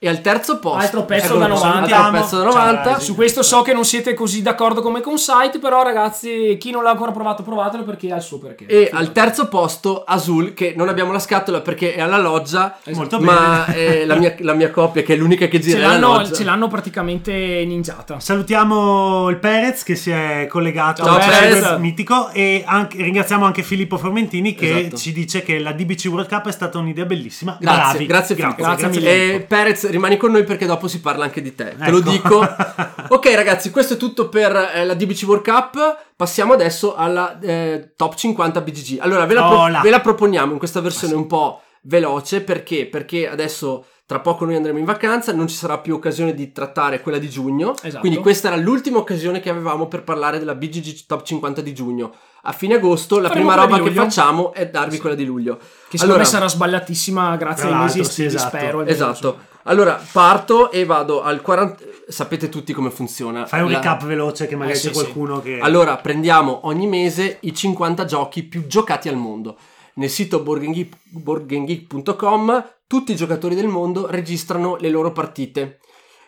E al terzo posto
Altro pezzo
eccolo
da
qua,
90.
altro pezzo da
Ciao,
90
Rising.
Su questo so che non siete così d'accordo come con Site, però ragazzi, chi non l'ha ancora provato, provatelo perché ha il suo perché.
e al terzo posto Azul che non abbiamo la scatola perché è alla loggia
Molto
ma
bene.
è la mia, la mia coppia che è l'unica che
ce
gira alla
l'hanno,
loggia
ce l'hanno praticamente ninjata.
Salutiamo il Perez che si è collegato
Ciao,
al
Perez.
mitico e anche- ringraziamo anche Filippo Formentini che
Esatto.
ci dice che la DBC World Cup è stata un'idea bellissima.
Grazie,
Bravi.
grazie Filippo.
Grazie
Grazie
mille.
E Perez, rimani con noi perché dopo si parla anche di te. Te lo
Ecco.
dico. ok, ragazzi, questo è tutto per eh, la DBC World Cup. Passiamo adesso alla eh, top 50 BGG. Allora, ve la, pro- ve la proponiamo in questa versione un po' veloce perché? Perché adesso. Tra poco noi andremo in vacanza, non ci sarà più occasione di trattare quella di giugno.
Esatto.
Quindi questa era l'ultima occasione che avevamo per parlare della BGG Top 50 di giugno. A fine agosto la
Faremo
prima roba che facciamo è darvi quella di luglio.
Che secondo
Allora-
me sarà sballatissima grazie ai mesi
l'altro, sì,
estivi,
esatto.
spero.
Esatto. Allora, parto e vado al 40. Sapete tutti come funziona.
Fai un
La-
recap veloce che magari
Eh, sì,
c'è qualcuno che...
Allora, prendiamo ogni mese i 50 giochi più giocati al mondo. Nel sito boardgamegeek- boardgamegeek.com tutti i giocatori del mondo registrano le loro partite.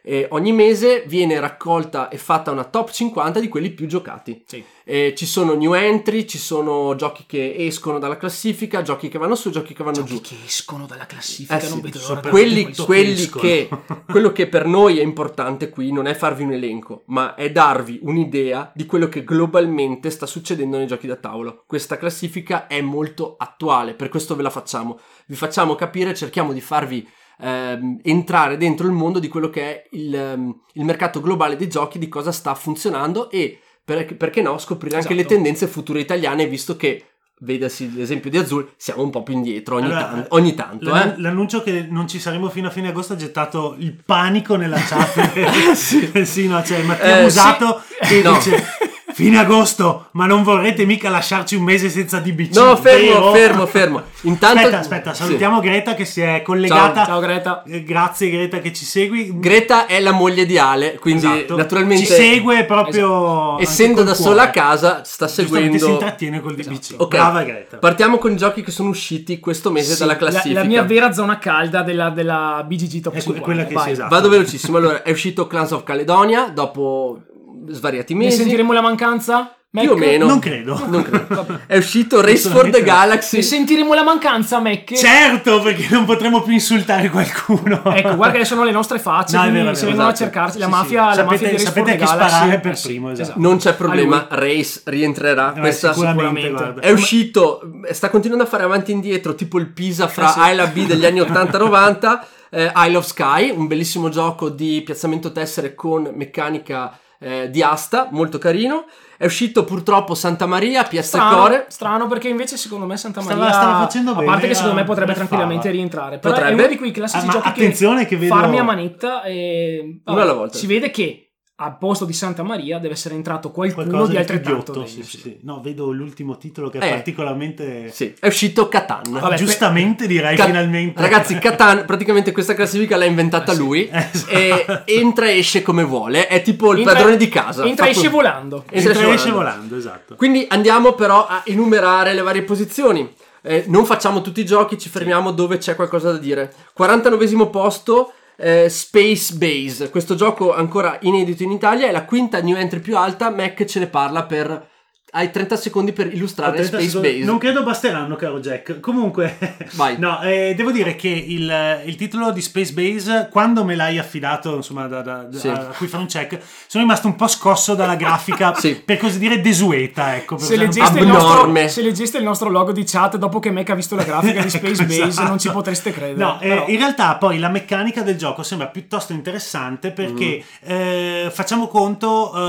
E ogni mese viene raccolta e fatta una top 50 di quelli più giocati.
Sì.
E ci sono new entry, ci sono giochi che escono dalla classifica, giochi che vanno su, giochi che vanno giù.
Giochi che escono dalla classifica,
Eh sì,
non vedo l'ora
quelli, quelli che quello che per noi è importante qui non è farvi un elenco, ma è darvi un'idea di quello che globalmente sta succedendo nei giochi da tavolo. Questa classifica è molto attuale, per questo ve la facciamo. Vi facciamo capire, cerchiamo di farvi ehm, entrare dentro il mondo di quello che è il, ehm, il mercato globale dei giochi, di cosa sta funzionando e per- perché no scoprire anche le
Esatto.
tendenze future italiane, visto che vedasi l'esempio di Azul, siamo un po' più indietro ogni,
Allora,
tan- ogni tanto.
L'an-
eh.
L'annuncio che non ci saremo fino a fine agosto ha gettato il panico nella chat. sì. no, c'è Mattia
Eh,
Musato che
No.
dice Fine agosto, ma non vorrete mica lasciarci un mese senza DBC?
No, fermo,
vero?
fermo, fermo. Intanto,
Aspetta, aspetta,
Sì.
salutiamo Greta che si è collegata.
Ciao Greta.
Eh, Grazie Greta che ci segui.
Greta è la moglie di Ale, quindi
Esatto.
naturalmente,
ci segue proprio anche
essendo da sola a casa, sta
Giustamente si
seguendo.
intrattiene col DBC.
Ok,
Brava Greta.
partiamo con i giochi che sono usciti questo mese
Sì,
dalla
la,
classifica.
la mia vera zona calda della, della BGG Top
È que-
50.
quella che
Vai.
si esatto.
Vado velocissimo. Allora, è uscito Clans of Caledonia dopo svariati
Ne
mesi.
sentiremo la mancanza?
Più o
Mac?
meno.
Non credo.
Non credo. È uscito Race for the. Galaxy.
Ne sentiremo la mancanza, Mac?
Certo, perché non potremo più insultare qualcuno.
Ecco, guarda che sono le nostre facce,
No, vero, è
se
vero,
vengono
esatto.
a cercarci, la
Sì,
mafia,
sì.
la
Sapete-
mafia di Race
sapete
for the
che
Galaxy,
sparare per primo, esatto.
Non c'è problema, Race rientrerà.
Eh,
Questa
sicuramente,
sicuramente.
è uscito, sta continuando a fare avanti e indietro, tipo il Pisa fra
Eh sì.
A e la B degli anni 80-90. eh, Isle of Sky, un bellissimo gioco di piazzamento tessere con meccanica eh, di asta, molto carino. È uscito purtroppo Santa Maria, PS
Strano,
Core.
strano perché invece secondo me Santa
Stava-
Maria
stava facendo
a
bene,
parte che secondo me
era-
potrebbe tranquillamente rientrare però è
Potrebbe.
uno di quei classici
Ah,
giochi
attenzione che vedo-
farmi a manetta e
Uno alla volta.
si vede che al posto di Santa Maria deve essere entrato qualcuno
Qualcosa
di altrettanto degno,
sì,
sì.
sì. No, vedo l'ultimo titolo che è
Eh.
particolarmente...
Sì, è uscito Catan.
Vabbè,
Giustamente direi
Ca-
finalmente.
Ragazzi, Catan, praticamente questa classifica l'ha inventata lui.
Eh, sì.
E entra e esce come vuole. È tipo il
Entra-
padrone di casa.
entra e esce volando
Entra e
Entra
esce
esce
volando.
volando, esatto.
Quindi andiamo però a enumerare le varie posizioni. Eh, non facciamo tutti i giochi, ci fermiamo dove c'è qualcosa da dire. 49 posto. Eh, Space Base, questo gioco ancora inedito in Italia, è la quinta new entry più alta. Mac ce ne parla per. Hai 30 secondi per illustrare
30
Space
secondi.
Base.
Non credo basteranno, caro Jack. Comunque,
Vai.
no, eh, devo dire che il, il titolo di Space Base, quando me l'hai affidato, insomma, da, da-
Sì.
a cui fare un check, sono rimasto un po' scosso dalla grafica,
Sì.
per così dire, desueta. Ecco,
se leggeste, nostro, se leggeste il nostro logo di chat dopo che Mac ha visto la grafica di Space
Ecco,
Base
esatto.
non ci potreste credere
No, eh,
Però-
in realtà poi la meccanica del gioco sembra piuttosto interessante perché
Mm.
eh, facciamo conto, eh,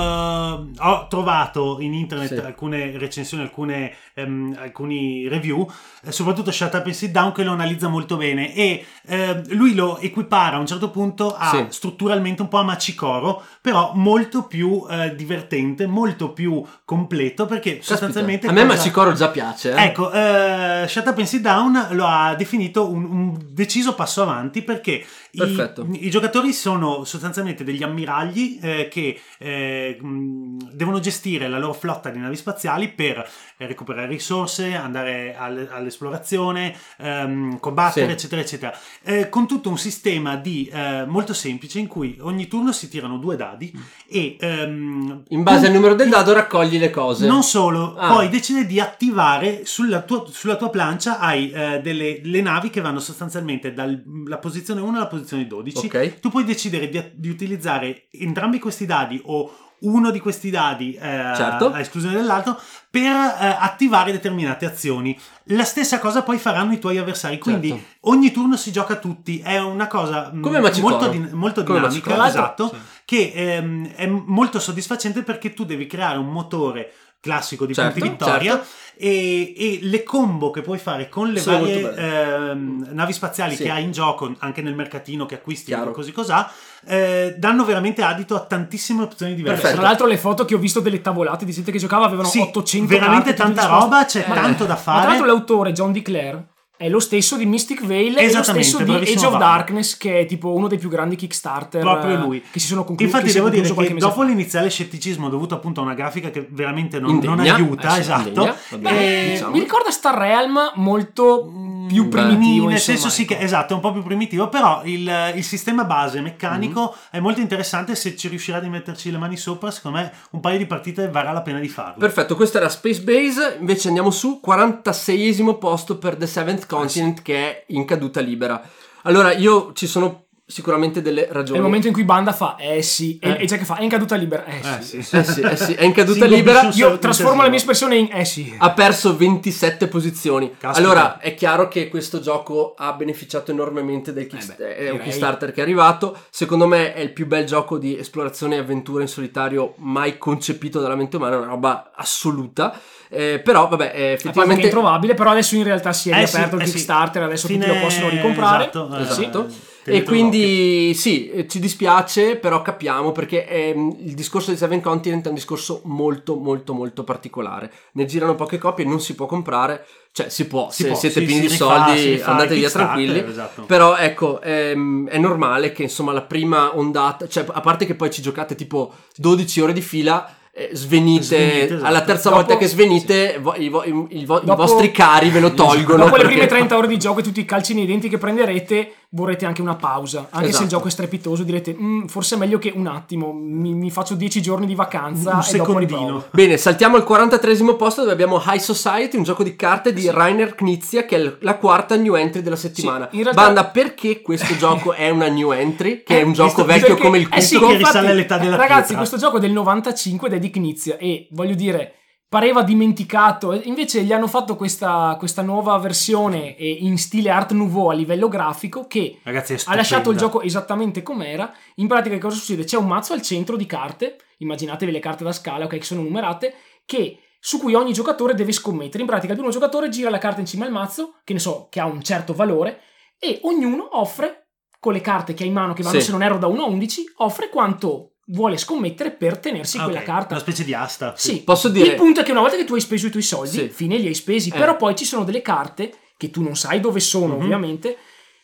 ho trovato in internet
Sì.
Alcune recensioni, alcune, ehm, alcuni review, eh, soprattutto Shut Up and Sit Down che lo analizza molto bene e eh, lui lo equipara a un certo punto a
Sì.
strutturalmente un po' a Macicoro, però molto più eh, divertente, molto più completo perché
Caspita,
sostanzialmente...
a me
cosa-
Macicoro già piace. eh.
Ecco, eh, Shut Up and Sit Down lo ha definito un, un deciso passo avanti perché i, i giocatori sono sostanzialmente degli ammiragli eh, che eh, mh, devono gestire la loro flotta di navi spaziali per recuperare risorse, andare al- all'esplorazione, ehm, combattere,
Sì.
eccetera, eccetera. Eh, con tutto un sistema di, eh, molto semplice in cui ogni turno si tirano due dadi e... ehm,
In base
con-
al numero del dado raccogli le cose.
non solo,
Ah.
poi decide di attivare sulla tua, sulla tua plancia hai eh, delle le navi che vanno sostanzialmente dalla posizione 1 alla posizione 12.
Ok.
Tu puoi decidere di, di utilizzare entrambi questi dadi o uno di questi dadi eh,
Certo.
a esclusione dell'altro per eh, attivare determinate azioni. La stessa cosa poi faranno i tuoi avversari, quindi
Certo.
ogni turno si gioca tutti, è una cosa
Come Macicoro.
molto, din- molto dinamica,
Macicoro.
esatto, che ehm, è molto soddisfacente perché tu devi creare un motore classico di
Certo,
punti vittoria
certo.
e, e le combo che puoi fare con le
Sono
varie ehm, navi spaziali
Sì.
che hai in gioco anche nel mercatino che acquisti
Chiaro.
così cos'ha eh, danno veramente adito a tantissime opzioni diverse
Perfetto.
tra l'altro le foto che ho visto delle tavolate di gente che giocava avevano
Sì,
800
veramente
carte,
tanta roba, c'è
Ma-
tanto da
ma tra
fare.
l'altro l'autore John DeClaire è lo stesso di Mystic Vale e lo
Esattamente,
stesso di Age of
Paolo.
Darkness che è tipo uno dei più grandi Kickstarter
proprio
eh,
lui
che si sono conclusi
infatti devo dire che dopo l'iniziale scetticismo dovuto appunto a una grafica che veramente non, non aiuta
Eh
esatto
indegna, va bene,
Eh,
diciamo.
mi ricorda Star Realm molto più
beh.
primitivo
nel
insomma,
senso sì
ecco.
che esatto è un po' più primitivo però il, il sistema base meccanico
Mhm.
è molto interessante se ci riuscirà di metterci le mani sopra secondo me un paio di partite varrà la pena di farlo
Perfetto, questo era Space Base, invece andiamo su 46esimo posto per The Seventh Continent che è in caduta libera. Allora, io ci sono sicuramente delle
è
ragioni.
il momento in cui Banda fa eh sì e,
Eh.
e Jack fa è in caduta libera eh sì,
eh sì
Eh sì, eh sì, è in caduta
Single
libera.
io
Sì,
trasformo la mia
sì.
espressione in eh sì
Ha perso 27 posizioni.
Caspita.
Allora, è chiaro che questo gioco ha beneficiato enormemente del kick-
Eh beh,
è un
direi.
Kickstarter che è arrivato. Secondo me è il più bel gioco di esplorazione e avventura in solitario mai concepito dalla mente umana, è una roba assoluta. Eh, però, vabbè, eh,
è
effettivamente.
introvabile, però adesso in realtà si è
Eh sì,
riaperto
eh
il
sì.
Kickstarter, adesso
Fine-
tutti lo possono ricomprare.
Esatto, eh,
Esatto. E quindi sì, eh, ci dispiace, però capiamo perché ehm, il discorso di Seven Continent è un discorso molto molto molto particolare. Ne girano poche copie, non si può comprare, cioè si può,
Si
se
può,
siete
sì,
pieni
si
di
rifà-
soldi andate via tranquilli.
esatto.
Però ecco, ehm, è normale che insomma la prima ondata, cioè a parte che poi ci giocate tipo 12 ore di fila, eh, svenite,
Svenite, esatto.
alla terza
Dopo-
volta che svenite vo- i, vo- i- i vo- i
Dopo-
vostri cari ve lo tolgono.
Dopo le
perché-
prime 30 ore di gioco e tutti i calci nei denti che prenderete, vorrete anche una pausa. Anche se
Esatto.
il gioco è strepitoso, direte "Mm, forse è meglio che un attimo, mi, mi faccio 10 giorni di vacanza
Un
e dopo
secondino.
Bene, saltiamo al 43 posto dove abbiamo High Society, un gioco di carte di Rainer Knizia che è la quarta new entry della settimana.
Sì, in realtà-
Banda, perché questo gioco è una new entry? Che è un
Eh,
gioco
visto-
vecchio
perché-
come il
eh sì, che
Che risale all'età della
Ragazzi,
pietra.
questo gioco è del 95 ed è di Knizia e voglio dire, pareva dimenticato. Invece gli hanno fatto questa, questa nuova versione eh, in stile Art Nouveau a livello grafico che
Ragazzi,
ha lasciato il gioco esattamente com'era. In pratica, cosa succede? C'è un mazzo al centro di carte. Immaginatevi le carte da scala, ok, che sono numerate, che su cui ogni giocatore deve scommettere. In pratica, il primo giocatore gira la carta in cima al mazzo, che ne so, che ha un certo valore, e ognuno offre, con le carte che ha in mano, che vanno
Sì.
se non erro da 1 a 11, offre quanto vuole scommettere per tenersi
Ah,
quella
ok,
carta.
Una specie di asta.
Sì,
Posso dire-
il punto è che una volta che tu hai speso i tuoi soldi,
Sì.
fine li hai spesi,
Eh.
però poi ci sono delle carte che tu non sai dove sono,
Mhm.
ovviamente,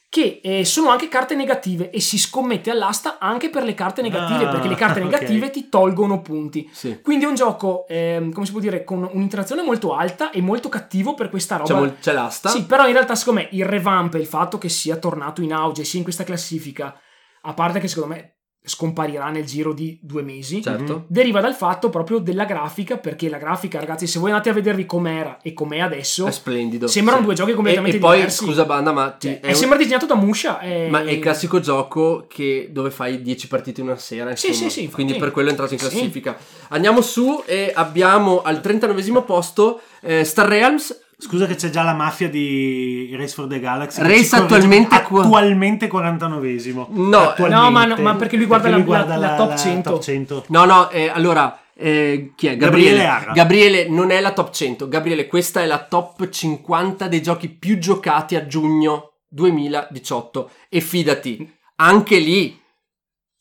che eh, sono anche carte negative e si scommette all'asta anche per le carte negative,
Ah,
perché le carte negative ti tolgono punti.
Sì.
Quindi è un gioco, ehm, come si può dire, con un'interazione molto alta e molto cattivo per questa roba.
C'è, mol- c'è l'asta?
Sì, però in realtà secondo me il revamp e il fatto che sia tornato in auge sia in questa classifica, a parte che secondo me scomparirà nel giro di due mesi,
Certo.
deriva dal fatto proprio della grafica, perché la grafica, ragazzi, se voi andate a vedervi com'era e com'è adesso,
È splendido.
sembrano
sì.
due giochi completamente
e, e poi,
diversi.
scusa banda, ma, ti-
Cioè,
è
è
un-
sembra disegnato da Musha. È...
ma è il classico gioco che, dove fai 10 partite in una sera.
Sì,
insomma.
sì, sì.
Quindi per quello è entrato in
Sì.
classifica. Andiamo su e abbiamo al 39 posto eh, Star Realms.
Scusa che c'è già la mafia di Race for the Galaxy.
Race attualmente
attualmente 49esimo.
No,
Attualmente.
no, ma no, ma perché lui guarda la- la- la top 100.
top 100.
No, no, eh, allora, eh, chi è?
Gabriele
Gabriele.
Arra.
Gabriele non è la top 100. Gabriele, questa è la top 50 dei giochi più giocati a giugno 2018. E fidati, anche lì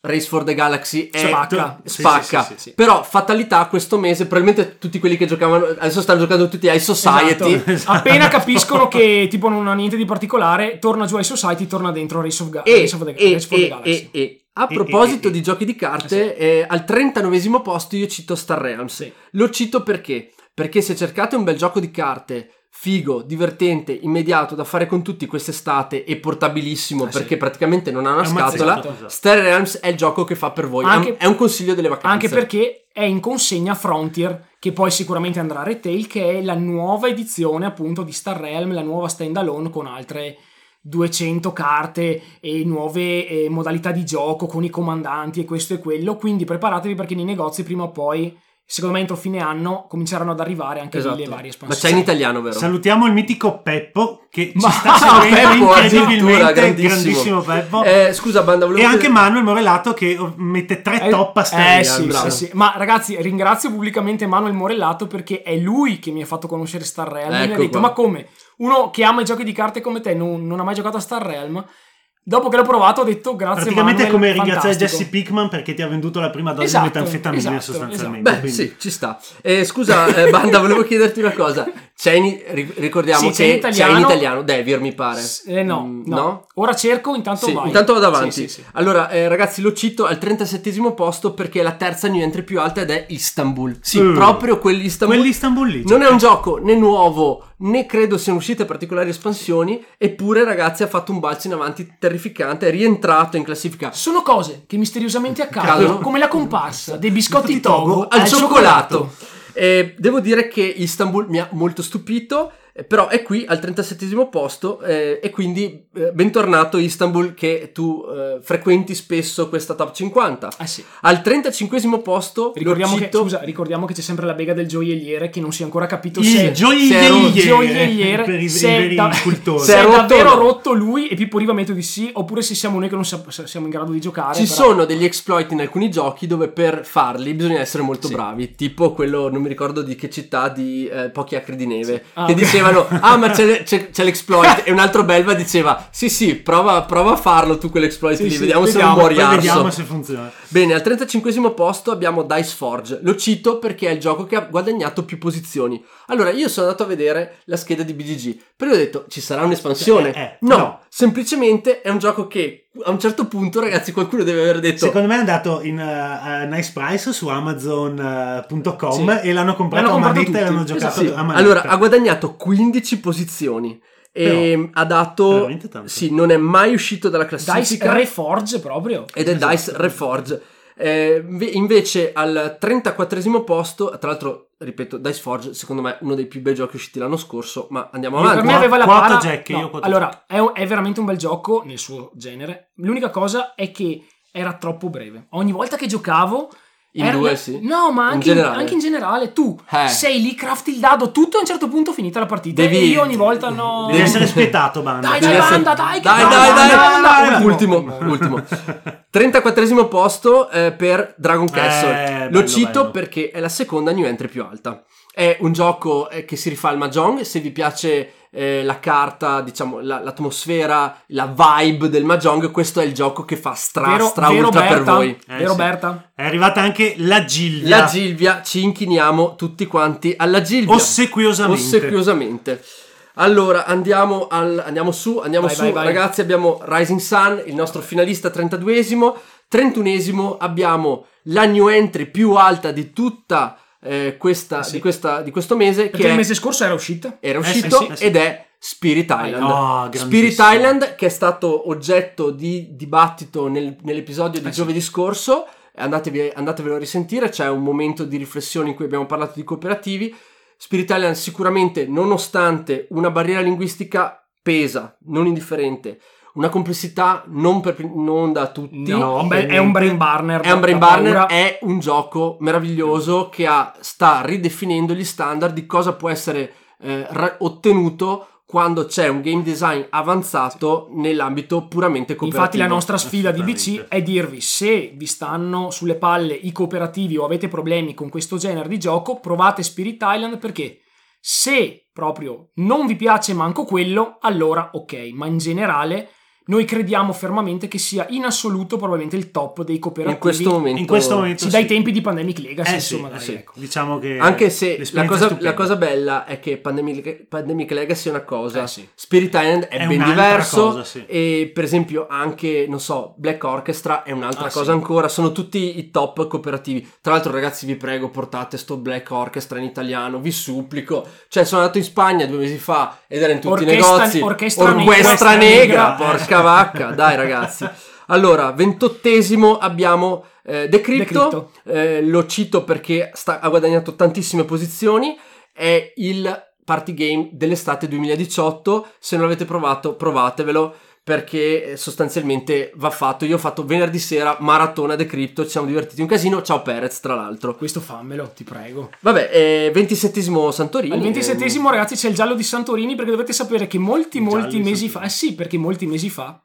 Race for the Galaxy è
Spacca.
Sì,
spacca.
sì, sì, sì.
Però fatalità questo mese, probabilmente tutti quelli che giocavano adesso stanno giocando tutti ai Society.
Esatto. Appena capiscono che tipo non ha niente di particolare, torna giù ai Society, torna dentro Race of, Ga-
E,
Race of the,
e-
Race for the
e-
Galaxy.
e- e- a
E-
proposito
e- e-
di giochi di carte, eh, al 39 posto io cito Star Realms.
Sì.
Lo cito perché? Perché se cercate un bel gioco di carte figo, divertente, immediato da fare con tutti quest'estate e portabilissimo
Ah, sì.
perché praticamente non ha una
È
scatola,
esatto.
Star Realms è il gioco che fa per voi. È un-
Anche-
è un consiglio delle vacanze.
Anche perché è in consegna Frontier, che poi sicuramente andrà a retail, che è la nuova edizione appunto di Star Realm, la nuova standalone con altre 200 carte e nuove eh, modalità di gioco con i comandanti e questo e quello. Quindi preparatevi perché nei negozi prima o poi, secondo me entro fine anno, cominceranno ad arrivare anche
Esatto.
le varie
Ma c'è
espansioni.
in italiano, vero?
Salutiamo il mitico Peppo che
Ma-
ci sta seguendo
Peppo, addirittura,
incredibilmente.
grandissimo.
Grandissimo Peppo.
Eh, scusa, banda, volevo
e anche Manuel Morellato che mette tre
Eh,
top a
eh,
Star
sì, sì, sì. Ma ragazzi, ringrazio pubblicamente Manuel Morellato perché è lui che mi ha fatto conoscere Star Realm. mi ha
Ecco
detto:
qua.
Ma come? Uno che ama i giochi di carte come te non, non ha mai giocato a Star Realm? Dopo che l'ho provato, ho detto grazie.
Praticamente è
Manuel,
come ringraziare
fantastico."
Jesse Pickman perché ti ha venduto la prima dose
Esatto,
di metanfetamine
esatto,
sostanzialmente.
Beh,
quindi-
sì, ci sta. Eh, scusa, eh, Banda, volevo chiederti una cosa. C'è in, ri- ricordiamo
Sì, c'è
che
in
c'è
italiano.
in italiano, Devir mi pare.
Eh, no,
Mm,
no, Ora cerco, intanto
Sì,
vai.
intanto vado avanti.
Sì, sì, sì.
Allora, eh, ragazzi, lo cito al 37 posto perché è la terza new entry più alta ed è Istanbul. Sì,
Mm.
proprio quell'Istanbul.
Quell'Istanbul lì.
Non è un gioco né nuovo né credo siano uscite particolari espansioni, eppure ragazzi ha fatto un balzo in avanti terrificante, è rientrato in classifica
Sono cose che misteriosamente accadono, come la comparsa dei biscotti
Togo
Togo
al cioccolato. Eh, devo dire che Istanbul mi ha molto stupito. Eh, Però è qui al 37 posto eh, e quindi eh, bentornato Istanbul che tu eh, frequenti spesso questa top 50.
Eh sì.
Al 35 posto
Ricordiamo che, scusa, ricordiamo che c'è sempre la bega del gioielliere che non si è ancora capito
Il
se,
se
gioielliere
gioielliere,
per i,
se
i veri
da-
se è
davvero rotto lui e Pippo Riva metto di sì oppure se siamo noi che non siamo, siamo in grado di giocare.
Ci
però-
sono degli exploit in alcuni giochi dove per farli bisogna essere molto
Sì.
bravi, tipo quello, non mi ricordo di che città, di eh, Pochi acri di neve,
Ah,
che
ok.
Dicevano, ah ma c'è, c'è- c'è l'exploit, e un altro belva diceva, sì sì, prova, prova a farlo tu quell'exploit
Sì,
lì,
sì,
vediamo, se non muori
vediamo se funziona.
Bene, al 35 posto abbiamo Dice Forge. Lo cito perché è il gioco che ha guadagnato più posizioni. Allora, io sono andato a vedere la scheda di BGG, però ho detto ci sarà un'espansione.
Eh, eh,
no,
no.
semplicemente è un gioco che a un certo punto, ragazzi, qualcuno deve aver detto
Secondo me è andato in uh, a nice price su amazon.com
Sì.
e l'hanno comprato
L'hanno
a
comprato
manetta e l'hanno giocato
Sì,
a manetta.
allora ha guadagnato 15 posizioni e ha dato sì, non è mai uscito dalla
Dice
classifica
Reforge proprio.
ed è Dice Reforge. Eh, inve- invece al 34 posto, tra l'altro, ripeto, Dice Forge secondo me è uno dei più bei giochi usciti l'anno scorso, ma andiamo
Per
avanti.
me aveva la para...
Jack, io
no,
quattro
allora, è, è veramente un bel gioco nel suo genere. L'unica cosa è che era troppo breve. Ogni volta che giocavo...
In
era-
due, sì.
No, ma
In
anche in,
generale.
anche in generale. Tu
Eh.
sei lì, crafti il dado, tutto a un certo punto finita la partita.
Devi-
E io ogni volta no...
Devi essere spietato, banda.
Dai, dai,
essere-
banda, dai, che
dai,
banda,
dai, dai,
banda,
dai, ultimo, ultimo. 34 posto eh, per Dragon Castle.
Eh,
Lo
bello,
cito
bello.
perché è la seconda new entry più alta. È un gioco eh, che si rifà al Mahjong, se vi piace eh, la carta, diciamo, la- l'atmosfera, la vibe del Mahjong, questo è il gioco che fa stra,
Vero,
stra
vero
ultra per
Berta?
voi.
Eh,
vero
sì.
Berta?
È arrivata anche la Gilvia.
La Gilvia, ci inchiniamo tutti quanti alla Gilvia.
Ossequiosamente.
Ossequiosamente. Allora andiamo, al- andiamo su, andiamo
Vai,
su,
vai, vai.
ragazzi. Abbiamo Rising Sun, il nostro finalista 32esimo. 31esimo abbiamo la new entry più alta di tutta eh, questa,
Eh sì.
di, questa- di questo mese.
Perché
che
il mese scorso era uscita.
era
Eh
uscito
eh sì.
ed è Spirit Island.
Oh,
Spirit. Island che è stato oggetto di dibattito nel- nell'episodio di
Eh
giovedì scorso. Andatevi, andatevelo a risentire, c'è un momento di riflessione in cui abbiamo parlato di cooperativi. Spirit Island sicuramente, nonostante una barriera linguistica pesa, non indifferente, una complessità non, per- non da tutti,
No,
per
è un brain burner.
è un brain burner,
paura.
è un gioco meraviglioso che ha- sta ridefinendo gli standard di cosa può essere eh, ra- ottenuto quando c'è un game design avanzato nell'ambito puramente cooperativo.
Infatti la nostra sfida di
Assolutamente.
è dirvi se vi stanno sulle palle i cooperativi o avete problemi con questo genere di gioco, provate Spirit Island perché se proprio non vi piace manco quello, allora ok, ma in generale noi crediamo fermamente che sia in assoluto probabilmente il top dei cooperativi
in questo momento.
In questo momento
sì,
sì.
dai tempi di Pandemic Legacy,
Eh sì,
insomma,
eh
dai,
sì.
ecco.
Diciamo che
Anche se la cosa, la cosa bella è che Pandemic, Pandemic Legacy è una cosa,
Eh sì.
Spirit Island è,
È
ben
un'altra
diverso
cosa, sì.
e per esempio anche, non so, Black Orchestra è un'altra
Ah,
cosa
sì.
ancora, sono tutti i top cooperativi. Tra l'altro ragazzi vi prego portate sto Black Orchestra in italiano, vi supplico. Cioè sono andato in Spagna due mesi fa ed era in tutti
Orchestra-
i negozi.
orchestra
Orchestra
negra.
negra,
Eh.
Porca vacca, dai ragazzi. Allora, ventottesimo abbiamo eh, Decrypto,
Decrypto.
Eh, lo cito perché sta- ha guadagnato tantissime posizioni, è il party game dell'estate 2018, se non l'avete provato provatevelo perché eh, sostanzialmente va fatto, io ho fatto venerdì sera maratona Decrypto, ci siamo divertiti un casino, ciao Perez tra l'altro.
Questo fammelo, ti prego.
Vabbè, eh, 27esimo Santorini.
Al 27esimo, ragazzi, c'è il giallo di Santorini perché dovete sapere che molti, molti mesi fa, eh sì, perché molti mesi fa,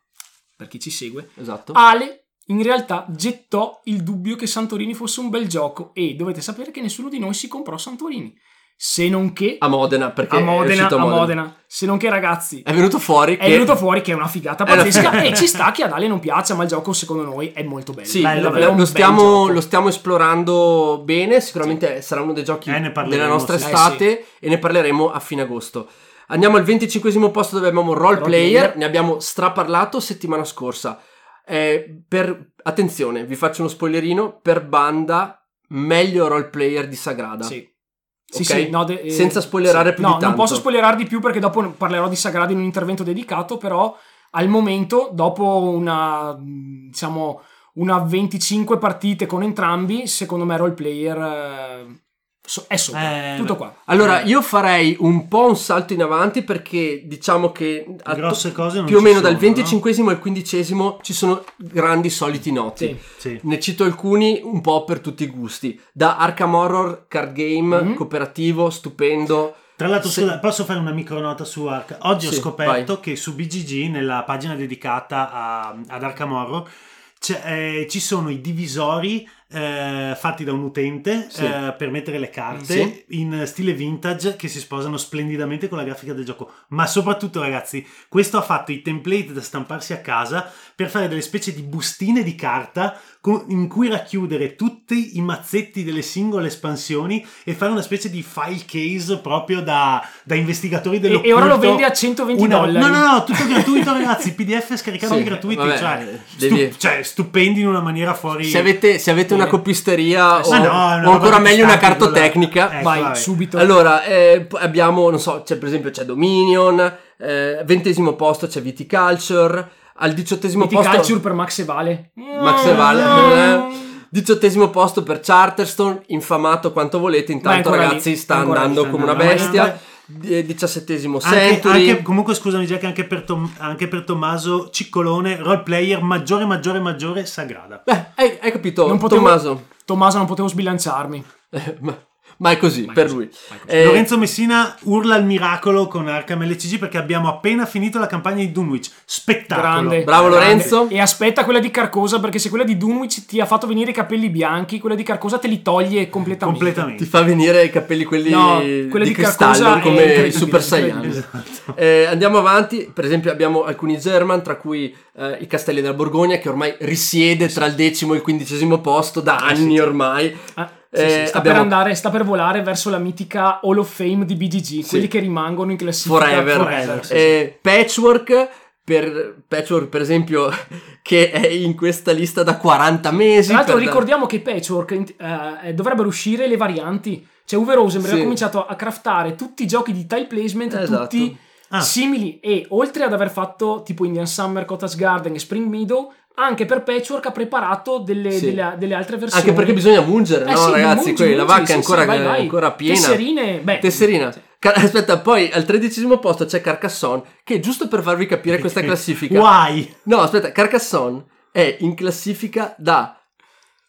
per chi ci segue,
Esatto.
Ale in realtà gettò il dubbio che Santorini fosse un bel gioco e dovete sapere che nessuno di noi si comprò Santorini. Se non che
A Modena, perché
a
è
Modena, a
a
Modena. Se non che ragazzi,
È venuto fuori
è
che...
venuto fuori che è una figata
È una
pazzesca e ci sta che ad Ale non piaccia, ma il gioco secondo noi è molto bello.
Sì,
è
bello,
davvero
lo, stiamo, lo stiamo esplorando bene, sicuramente sarà uno dei giochi
Eh,
della nostra
sì.
estate e ne parleremo a fine agosto. Andiamo al 25 posto dove abbiamo Role
Role
Player,
Player.
ne abbiamo straparlato settimana scorsa. Eh, per, attenzione, vi faccio uno spoilerino, per banda meglio Role Player di Sagrada.
Sì. Sì,
Ok?
sì, no, de- eh,
Senza spoilerare più
no,
di
non
tanto.
posso spoilerare di più perché dopo parlerò di Sagrado in un intervento dedicato, però al momento, dopo una, mh, diciamo, una 25 partite con entrambi, secondo me roleplayer eh, è sopra.
Eh,
Tutto
beh.
qua.
Allora, io farei un po' un salto in avanti perché diciamo che
Grosse cose non
più o meno
sono,
dal 25 al 15 ci sono grandi soliti noti.
Sì.
Sì.
Ne cito alcuni un po' per tutti i gusti. Da Arkham Horror, card game,
Mhm.
cooperativo, stupendo.
Tra l'altro,
Se-
scusa, posso fare una micronota su Arkham? Oggi
Sì,
ho scoperto che su BGG, nella pagina dedicata a- ad Arkham Horror, eh, ci sono i divisori eh, fatti da un utente
Sì.
eh, per mettere le carte
Sì.
in stile vintage che si sposano splendidamente con la grafica del gioco. Ma soprattutto, ragazzi, questo ha fatto i template da stamparsi a casa per fare delle specie di bustine di carta in cui racchiudere tutti i mazzetti delle singole espansioni e fare una specie di file case proprio da, da investigatori dello
e ora lo vendi a 120 dollari.
No, no, no, tutto gratuito, ragazzi. PDF scaricabili
Sì,
gratuiti,
vabbè,
cioè,
devi-
stu- cioè, stupendi in una maniera fuori.
Se avete, se avete una copisteria o,
Ma no, una
o ancora meglio una cartotecnica,
Vai,
Ecco, vabbè.
subito.
Allora, eh, abbiamo, non so, c'è per esempio c'è Dominion, eh, ventesimo posto c'è Viticulture, al diciottesimo posto...
Viticulture per Max e Vale.
Max e Vale. Diciottesimo posto per Charterstone, infamato quanto volete, intanto
ancora lì,
ragazzi sta
lì,
andando
sta
come una bestia. Eh, Diciassettesimo Century.
anche- comunque scusami Jack anche per, Tom- anche per Tommaso Ciccolone role player maggiore maggiore maggiore sagrada
Beh, hai, hai capito,
Non potevo-
Tommaso?
Tommaso, non potevo sbilanciarmi.
Eh, ma, ma è così,
Ma
per
così,
lui.
così.
Eh,
Lorenzo Messina urla al miracolo con Arkham LCG perché abbiamo appena finito la campagna di Dunwich spettacolo
Grande.
Bravo,
grande.
Lorenzo.
E aspetta quella di Carcosa, perché se quella di Dunwich ti ha fatto venire i capelli bianchi, quella di Carcosa te li toglie completamente.
completamente
ti fa venire i capelli quelli
No,
di
di
cristallo come i Super Saiyan.
incredibile.
Eh, andiamo avanti, per esempio abbiamo alcuni German, tra cui eh, i Castelli della Borgogna, che ormai risiede tra il decimo e il quindicesimo posto da anni ormai.
Ah,
Eh,
sì, sta
abbiamo-
per andare, sta per volare verso la mitica Hall of Fame di BGG, quelli che rimangono in classifica
Forever.
forever, sì, sì.
Eh, Patchwork, per, Patchwork per esempio, che è in questa lista da 40 mesi.
Tra l'altro
da-
ricordiamo che Patchwork eh, dovrebbero uscire le varianti. Cioè Uwe Rosenberg
Sì.
ha cominciato a craftare tutti i giochi di tile placement,
Esatto.
tutti
Ah.
simili e oltre ad aver fatto tipo Indian Summer, Cottage Garden e Spring Meadow, anche per Patchwork ha preparato delle,
Sì.
delle- delle altre versioni.
Anche perché bisogna mungere,
Eh
no
sì,
ragazzi?
mungi,
la vacca
sì,
è ancora,
sì, vai, vai.
ancora piena.
Tesserine, beh.
Tesserina. Ca- Aspetta, poi al tredicesimo posto c'è Carcassonne, che giusto per farvi capire questa classifica.
Why?
No, aspetta, Carcassonne è in classifica da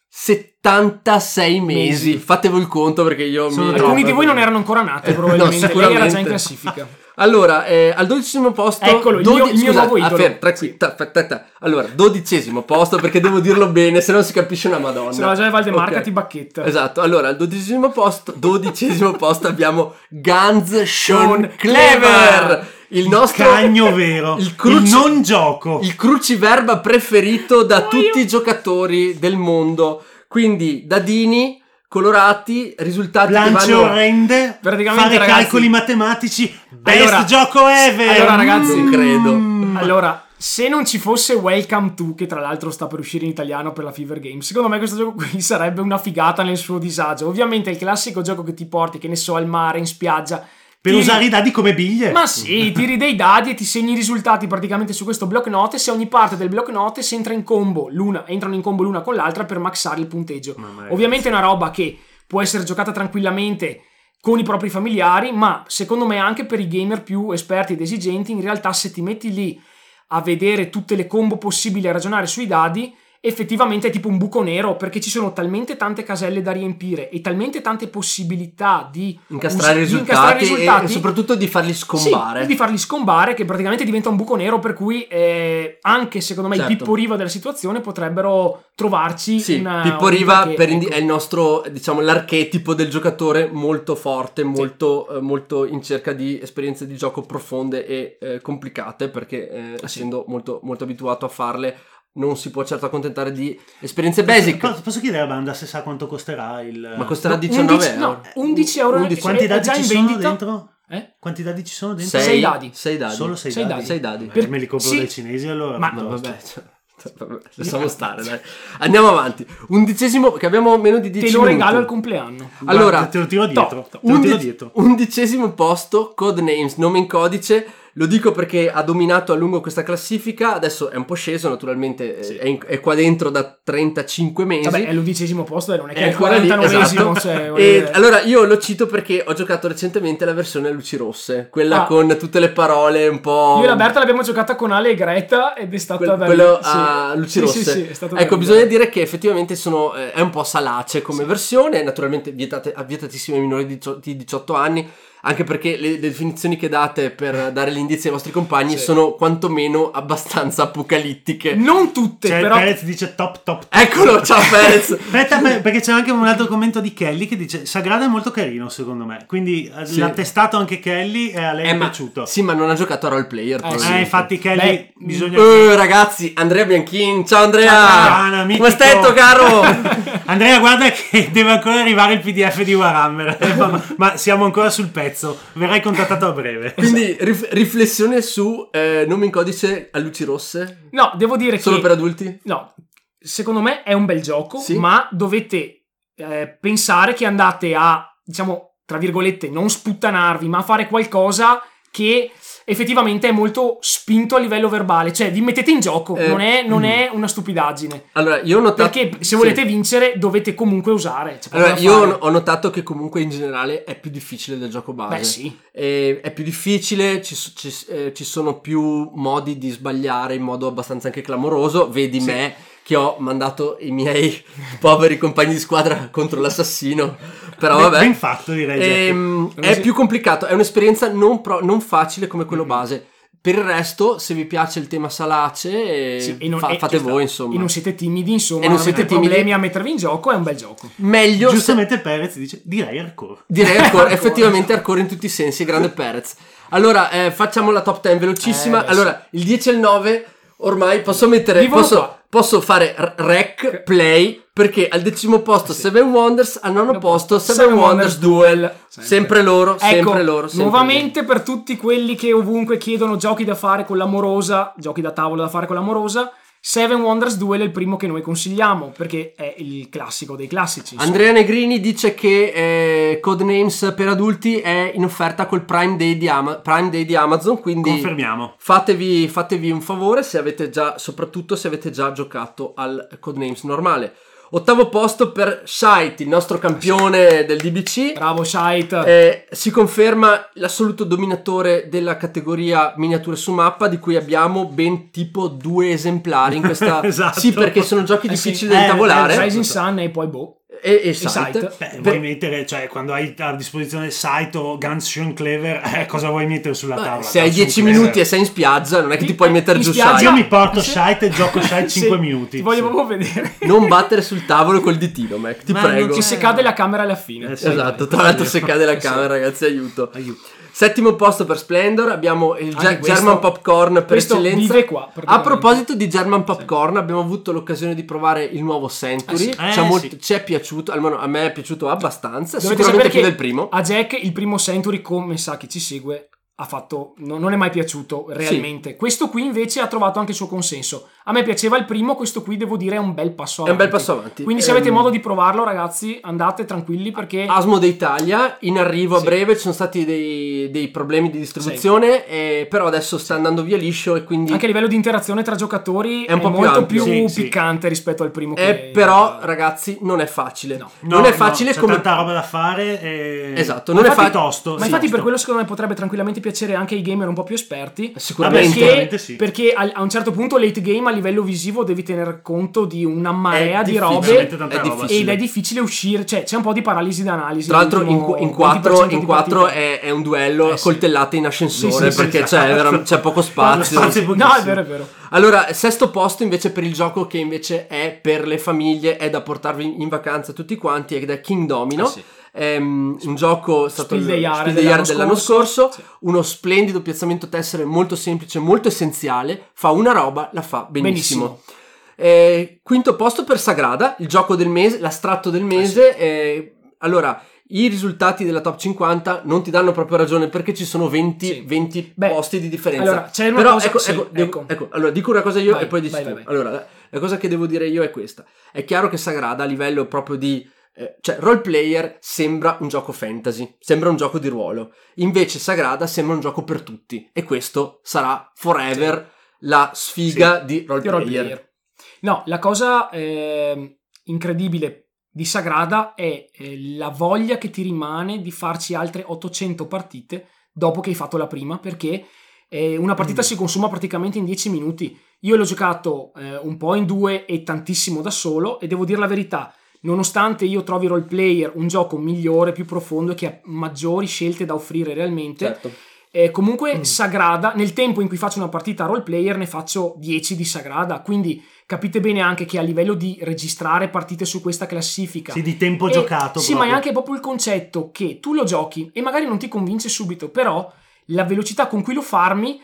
76 mesi.
Mesi.
Fatevo il conto perché io
Sono
mi...
Alcuni di voi non erano ancora nati, probabilmente. Lei era già in classifica.
Allora, eh, al dodicesimo posto...
Eccolo, il mio- il mio
scusate,
nuovo idolo.
ah, fermo, tranquillo, ta- ta- ta-. Allora, dodicesimo posto perché devo dirlo bene, se no si capisce una madonna.
Se no già Valdemarca
Ok.
ti bacchetta.
Esatto, allora al dodicesimo posto, dodicesimo posto abbiamo Guns Sean Clever, il nostro
cagno vero
il,
il,
cruci-
non gioco
il cruciverba preferito da tutti i giocatori del mondo. Quindi dadini colorati, risultati
lance
che vanno
orrende
Praticamente,
fare
ragazzi-
calcoli matematici best
Allora-
gioco ever
allora, ragazzi-
Non credo.
Mm.
Allora, se non ci fosse Welcome to, che tra l'altro sta per uscire in italiano per la Fever Games, secondo me questo gioco qui sarebbe una figata nel suo disagio. Ovviamente è il classico gioco che ti porti, che ne so, al mare, in spiaggia.
Per
Tiri-
usare i dadi come biglie
Ma sì, tiri dei dadi e ti segni i risultati praticamente su questo block note. Se ogni parte del block note entra in combo, l'una, entrano in combo l'una con l'altra per maxare il punteggio. Ovviamente è una roba che può essere giocata tranquillamente con i propri familiari, ma secondo me anche per i gamer più esperti ed esigenti, in realtà se ti metti lì a vedere tutte le combo possibili e a ragionare sui dadi, effettivamente è tipo un buco nero perché ci sono talmente tante caselle da riempire e talmente tante possibilità di
Incastrare
us- di
risultati,
incastrare i risultati
e soprattutto di farli scombare.
sì, di farli scombare che praticamente diventa un buco nero per cui eh, anche secondo me
Certo.
Pippo Riva della situazione potrebbero trovarci
Sì,
una,
Pippo
un
Riva indi-
ecco.
è il nostro, diciamo, l'archetipo del giocatore molto forte, molto, eh, molto in cerca di esperienze di gioco profonde e eh, complicate, perché eh, essendo molto, molto abituato a farle non si può certo accontentare di esperienze basic.
Posso, posso chiedere a banda se sa quanto costerà il
Ma costerà
No,
19
11
euro.
no, 11 euro
11.
quanti dadi
già
ci
in
sono
vendita.
dentro?
Eh?
quanti dadi ci sono dentro?
Sei,
sei dadi.
Sei dadi.
solo sei,
Sei
dadi,
dadi.
Sei dadi.
Beh, me li compro
Sì.
dai cinesi allora
Ma-
No, vabbè, cioè, vabbè, lasciamo stare, dai. Andiamo avanti. Undicesimo, che abbiamo meno di 10
Te lo
minuti.
regalo al compleanno.
Guarda,
Allora,
te lo tiro dietro
top.
te lo tiro
Undi-
dietro
undicesimo posto, Codenames, nome in codice, Lo dico perché ha dominato a lungo questa classifica, adesso è un po' sceso naturalmente, eh,
Sì.
è, in- è qua dentro da 35 mesi.
Vabbè, è l'undicesimo posto, eh, non è che
È
il
ancora lì,
49esimo.
esatto.
cioè,
E allora io lo cito perché ho giocato recentemente la versione a luci rosse, quella
Ah.
con tutte le parole un po'...
Io e la Berta l'abbiamo giocata con Ale e Greta ed è stata
Quel-
da
quello
sì.
a luci
Sì,
rosse.
Sì, sì, è stato
ecco,
ridere.
bisogna dire che effettivamente sono, eh, è un po' salace come versione, naturalmente vietate, vietatissime ai minori di 18 anni, anche perché le, definizioni che date per dare gli indizi ai vostri compagni
Sì.
sono quantomeno abbastanza apocalittiche.
Non tutte,
Cioè,
però...
Perez dice top top.
Eccolo, ciao Perez!
Aspetta, per- perché c'è anche un altro commento di Kelly che dice Sagrada è molto carino secondo me. Quindi eh,
Sì.
l'ha testato anche Kelly e a lei
Eh,
è
ma-
piaciuto.
Sì, ma non ha giocato a role player.
Eh,
Eh, infatti Kelly
Beh,
bisogna...
Eh, ragazzi, Andrea Bianchin, ciao Andrea!
Ciao, mitico.
Come stai, caro?
Andrea guarda che deve ancora arrivare il pdf di Warhammer ma, ma siamo ancora sul pezzo verrai contattato a breve
Quindi rif- riflessione su eh, nome in codice a luci rosse?
No, devo dire
Solo
che...
per adulti?
No, secondo me è un bel gioco,
Sì.
ma dovete eh, pensare che andate a, diciamo, tra virgolette, non sputtanarvi, ma a fare qualcosa che effettivamente è molto spinto a livello verbale. Cioè, vi mettete in gioco,
Eh,
non, è, non è una stupidaggine.
Allora, io ho notato...
Perché se
sì.
volete vincere dovete comunque usare. poco
Allora, io
fare.
ho- notato che comunque in generale è più difficile del gioco base.
Beh, sì.
E è più difficile, ci, ci- eh, ci sono più modi di sbagliare in modo abbastanza anche clamoroso. Vedi me che ho mandato i miei poveri compagni di squadra contro l'assassino. Però
Ben-
vabbè.
ben fatto direi Jack.
Ehm, è
si-
più complicato, è un'esperienza non, pro- non facile come quello
Mm-hmm.
base. Per il resto, se vi piace il tema salace, eh,
Sì, e non-
fa-
e-
fate
sta.
voi, insomma.
E non siete timidi, insomma,
E non siete timidi.
problemi a mettervi in gioco, è un bel gioco.
Meglio se-
giustamente Perez dice direi hardcore
Direi hardcore, effettivamente hardcore in tutti i sensi, grande Perez. Allora, eh, facciamo la top 10 velocissima.
Eh,
allora, il 10 e il 9, ormai posso mettere, posso. Posso fare r- rec, play, perché al decimo posto
Sì.
Seven Wonders, al nono posto Seven,
Seven
Wonders
Wonders
Duel.
Duel.
Sempre, loro, sempre
Ecco,
loro. sempre
nuovamente per tutti quelli che ovunque chiedono giochi da fare con l'amorosa, giochi da tavolo da fare con l'amorosa, Seven Wonders Duel è il primo che noi consigliamo perché è il classico dei classici. insomma.
Andrea Negrini dice che eh, Codenames per adulti è in offerta col Prime Day di, Ama- Prime Day di Amazon, quindi
confermiamo
fatevi, fatevi un favore se avete già, soprattutto se avete già giocato al Codenames normale. Ottavo posto per Shite, il nostro campione del DBC.
Bravo Shite.
Eh, si conferma l'assoluto dominatore della categoria miniature su mappa, di cui abbiamo ben tipo due esemplari in questa.
Esatto.
Sì, perché sono giochi
Eh sì.
difficili da
Eh,
intavolare.
eh,
Rising Sun e poi boh.
E, e
Sight.
Sight.
Beh,
Per-
vuoi mettere, cioè, quando hai a disposizione Sight o Guns Sean Clever, eh, cosa vuoi mettere sulla
Beh,
tavola?
se hai
Guns Sean
10
Clever.
minuti e sei in spiaggia, non è che ti puoi mettere
In
giù
spiaggia-
Sight.
Io mi porto. Sight e gioco Sight 5
Sì,
minuti.
Ti voglio
sì.
proprio vedere.
Non battere sul tavolo col ditino, Mac, ti
Ma non
prego.
Che se cade la camera alla fine.
Eh, sì.
Esatto, tra l'altro se cade la camera, ragazzi, aiuto.
Aiuto.
Settimo posto per Splendor, abbiamo il Ge- German Popcorn per eccellenza.
qua,
A proposito di German Popcorn, abbiamo avuto l'occasione di provare il nuovo Century.
Eh sì.
Eh
molto-
sì.
ci è piaciuto, almeno a me è piaciuto abbastanza,
Dovete
sicuramente più del primo.
A Jack il primo Century, come sa chi ci segue, ha fatto, no- non è mai piaciuto realmente. Questo qui invece ha trovato anche il suo consenso. A me piaceva il primo, questo qui devo dire è un bel passo
È un
avanti.
bel passo avanti.
Quindi se
Ehm,
avete modo di provarlo ragazzi andate tranquilli perché...
Asmo d'Italia, in arrivo a
Sì.
breve, ci sono stati dei, dei problemi di distribuzione, eh, però adesso sta andando via liscio e quindi...
Anche a livello di interazione tra giocatori
È un po' più
molto
ampio.
più,
Sì, sì.
piccante rispetto al primo
Eh,
che...
però, ragazzi, non è facile.
No.
non
No,
è facile
no, c'è
come...
tanta roba da fare. E...
Esatto,
Ma
non è
infatti
fa-
tosto.
Ma
sì,
infatti per
tosto.
quello secondo me potrebbe tranquillamente piacere anche ai gamer un po' più esperti.
Sicuramente.
Perché,
sì.
perché a, a un certo punto late game a livello visivo devi tener conto di una marea
È
di robe
è
roba.
ed è difficile uscire, cioè c'è un po' di paralisi d'analisi.
Tra l'altro in, in quattro,
20%
in
di
quattro
partita.
è, è un duello
Eh, sì.
coltellate in ascensore
Sì,
perché c'è, vera- c'è poco spazio.
No, è vero, è vero.
Allora, sesto posto invece per il gioco che invece è per le famiglie, è da portarvi in vacanza tutti quanti ed è King Domino.
Eh sì.
Um, un gioco stato
Spiel
il Spiel
dell'anno
dell'anno scorso.
Sì.
uno splendido piazzamento tessere molto semplice, molto essenziale, fa una roba, la fa benissimo.
Benissimo.
Eh, quinto posto per Sagrada, il gioco del mese, l'astratto del mese. eh, allora, i risultati della top 50 non ti danno proprio ragione perché ci sono 20,
Sì.
20
Beh,
posti di differenza.
allora, c'è una
Però
cosa-
ecco,
sì,
ecco,
ecco.
ecco, allora dico una cosa io
Vai,
e poi dici
vai, vai.
Allora, la cosa che devo dire io è questa. È chiaro che Sagrada a livello proprio di eh, cioè role player sembra un gioco fantasy, sembra un gioco di ruolo. Invece Sagrada sembra un gioco per tutti e questo sarà forever la sfiga di role player.
role player. No, la cosa eh, incredibile di Sagrada è eh, la voglia che ti rimane di farci altre 800 partite dopo che hai fatto la prima, perché eh, una partita
Mm.
si consuma praticamente in 10 minuti. Io l'ho giocato eh, un po' in due e tantissimo da solo e devo dire la verità, nonostante io trovi role player un gioco migliore, più profondo e che ha maggiori scelte da offrire realmente,
Certo.
eh, comunque
Mm.
Sagrada, nel tempo in cui faccio una partita role player ne faccio 10 di Sagrada, quindi capite bene anche che a livello di registrare partite su questa classifica
Sì, di tempo
e-
giocato.
Sì, ma è
proprio.
anche proprio il concetto che tu lo giochi e magari non ti convince subito, però la velocità con cui lo farmi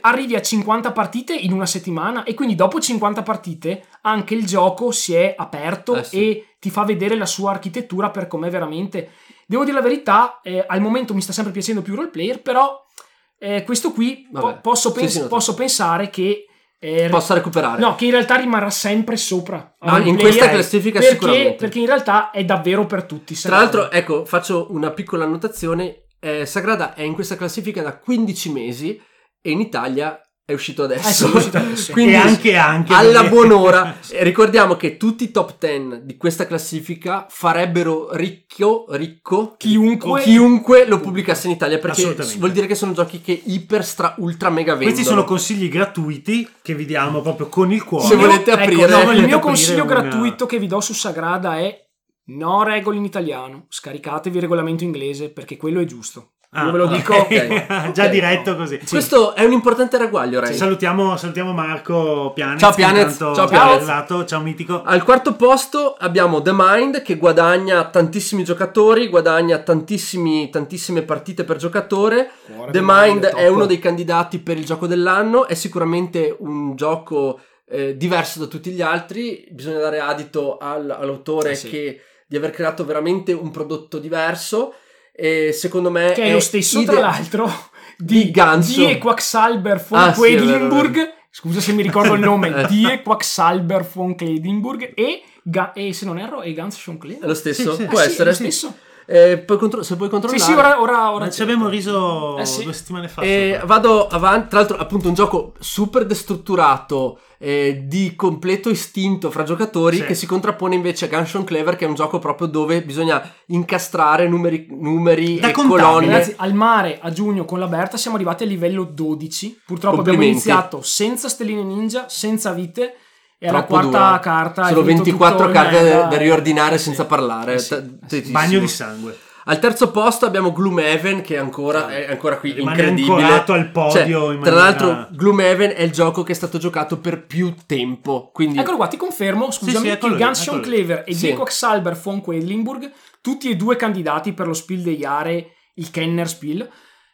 arrivi a 50 partite in una settimana e quindi dopo 50 partite anche il gioco si è aperto
Eh sì.
e ti fa vedere la sua architettura per com'è veramente. Devo dire la verità, eh, al momento mi sta sempre piacendo più roleplayer, però eh, questo qui po- posso,
Sì,
pens-
sì, no,
posso pensare che... eh,
Possa recuperare.
No, che in realtà rimarrà sempre sopra. Al
in questa classifica
perché,
sicuramente.
Perché in realtà è davvero per tutti.
Tra l'altro, ecco, faccio una piccola annotazione. Eh, Sagrada è in questa classifica da 15 mesi e in Italia è uscito adesso.
Eh sì, è uscito adesso.
Quindi
E anche anche
alla
perché-
buon'ora. Eh, ricordiamo che tutti i top 10 di questa classifica farebbero ricchio, ricco
Chiunque-
chiunque lo pubblicasse in Italia perché
Assolutamente.
vuol dire che sono giochi che iper stra ultra mega vendono.
Questi sono consigli gratuiti che vi diamo proprio con il cuore.
Se volete
Ecco,
aprire-
no, il
volete
mio
aprire
consiglio
una-
gratuito che vi do su Sagrada è no regole in italiano, scaricatevi il regolamento inglese perché quello è giusto.
Ah,
Io ve lo dico.
Già
Ok.
diretto così.
Questo è un importante ragguaglio, Ray.
Salutiamo, salutiamo Marco Pianez.
Ciao, Pianez. Ciao,
è
Pianez.
arrivato. Ciao Mitico.
Al quarto posto abbiamo The Mind che guadagna tantissimi giocatori, guadagna tantissimi, tantissime partite per giocatore. The Mind è uno dei candidati per il gioco dell'anno, è sicuramente un gioco eh, diverso da tutti gli altri, bisogna dare adito al- all'autore
Eh sì.
che, di aver creato veramente un prodotto diverso e secondo me
che è lo stesso
ide-
tra l'altro
di
di
Ganso.
Die Quacksalber von
Ah, sì, è
Quedlinburg. Scusa se mi ricordo il nome,
Eh.
Die Quacksalber von Quedlinburg e, Ga- e se non erro è Gans schon
è lo stesso,
Sì, sì.
può
Eh sì, è
essere
lo stesso.
Eh, puoi contro- se puoi
Sì,
controllare
sì, ora, ora, ora
Ma ci abbiamo riso
Eh sì.
due settimane fa.
E
sopra.
vado avanti, tra l'altro appunto un gioco super destrutturato, eh, di completo istinto fra giocatori
Sì.
che si contrappone invece a Gunshot Clever che è un gioco proprio dove bisogna incastrare numeri, numeri
Da
e
contabile.
colonne.
Ragazzi, al mare a giugno con la Berta siamo arrivati a livello 12. Purtroppo abbiamo iniziato senza stelline ninja, senza vite. E alla
Troppo
quarta
duro.
carta.
Sono
finito
24
tutto in
carte da, da riordinare
eh
senza
sì.
parlare.
Eh sì,
T-
sì.
Bagno di sangue.
Al terzo posto abbiamo Gloomhaven che è ancora, è ancora qui
Rimane
incredibile.
ancorato al podio
Cioè,
in
tra l'altro Gloomhaven è il gioco che è stato giocato per più tempo. Quindi
Eccolo qua, ti confermo, scusami,
sì, eccolo
che
lì.
Clever e
Sì.
Die Quacksalber von Quedlinburg, tutti e due candidati per lo Spiel dei Jahre, il Kenner Spiel,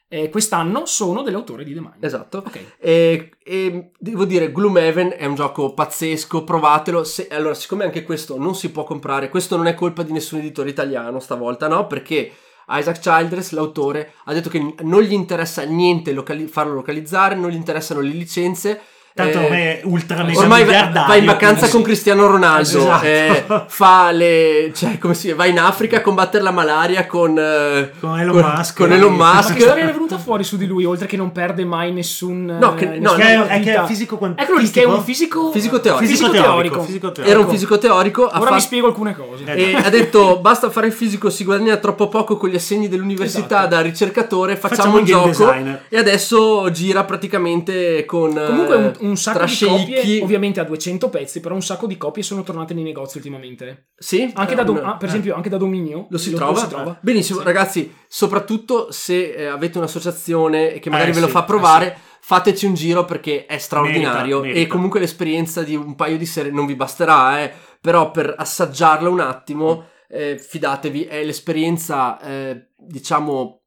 eh, quest'anno sono dell'autore di The Mind.
Esatto.
Ok.
E, e devo dire, Gloomhaven è un gioco pazzesco, provatelo. Se- allora, siccome anche questo non si può comprare, questo non è colpa di nessun editore italiano stavolta, no? Perché Isaac Childress, l'autore, ha detto che non gli interessa niente locali- farlo localizzare, non gli interessano le licenze.
Tanto
eh,
è ultra mega
Ormai va,
miliardario,
va in vacanza
quindi
con. Cristiano Ronaldo,
Esatto.
eh, fa le, cioè, come si, va in Africa a combattere la malaria con, eh,
Con Elon Musk.
con Elon
Ma
Musk.
che storia è venuta fuori su di lui, oltre che non perde mai nessun...
No, che-
eh,
no,
nessuna
Che è, è che è fisico quantistico.
Eccolo lì, che è un fisico...
Fisico teorico.
Fisico
Fisico
teorico.
teorico.
Fisico teorico.
Era un fisico teorico.
Ora
fatto-
vi spiego alcune cose.
E ha detto basta fare il fisico, si guadagna troppo poco con gli assegni dell'università
Esatto.
da ricercatore, facciamo,
Facciamo
un gioco
designer.
e adesso gira praticamente con
Comunque un,
eh,
un sacco di copie, ovviamente a 200 pezzi, però un sacco di copie sono tornate nei negozi ultimamente.
Sì,
Anche da, Dom-
Eh,
ah, per esempio, anche da Dominio.
lo si trova? Benissimo,
Sì.
ragazzi, soprattutto se eh, avete un'associazione che magari
Eh,
ve lo
sì,
fa
eh,
provare, fateci un giro perché è straordinario
Merita,
e
merita.
comunque l'esperienza di un paio di sere non vi basterà, eh, però per assaggiarla un attimo, eh, fidatevi, è l'esperienza, eh, diciamo,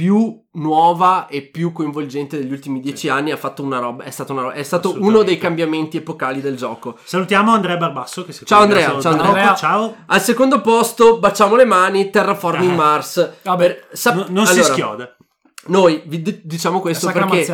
più nuova e più coinvolgente degli ultimi dieci anni. Ha fatto una roba, è, stata una roba- è stato uno dei cambiamenti epocali del gioco.
Salutiamo Andrea Barbasso. Che si
Ciao, Andrea, ciao,
Andrea.
poco. Ciao.
Al secondo posto, baciamo le mani, Terraforming
Ah.
Mars.
Vabbè,
Sap-
No- non si
allora,
schioda.
Noi vi d- diciamo questo perché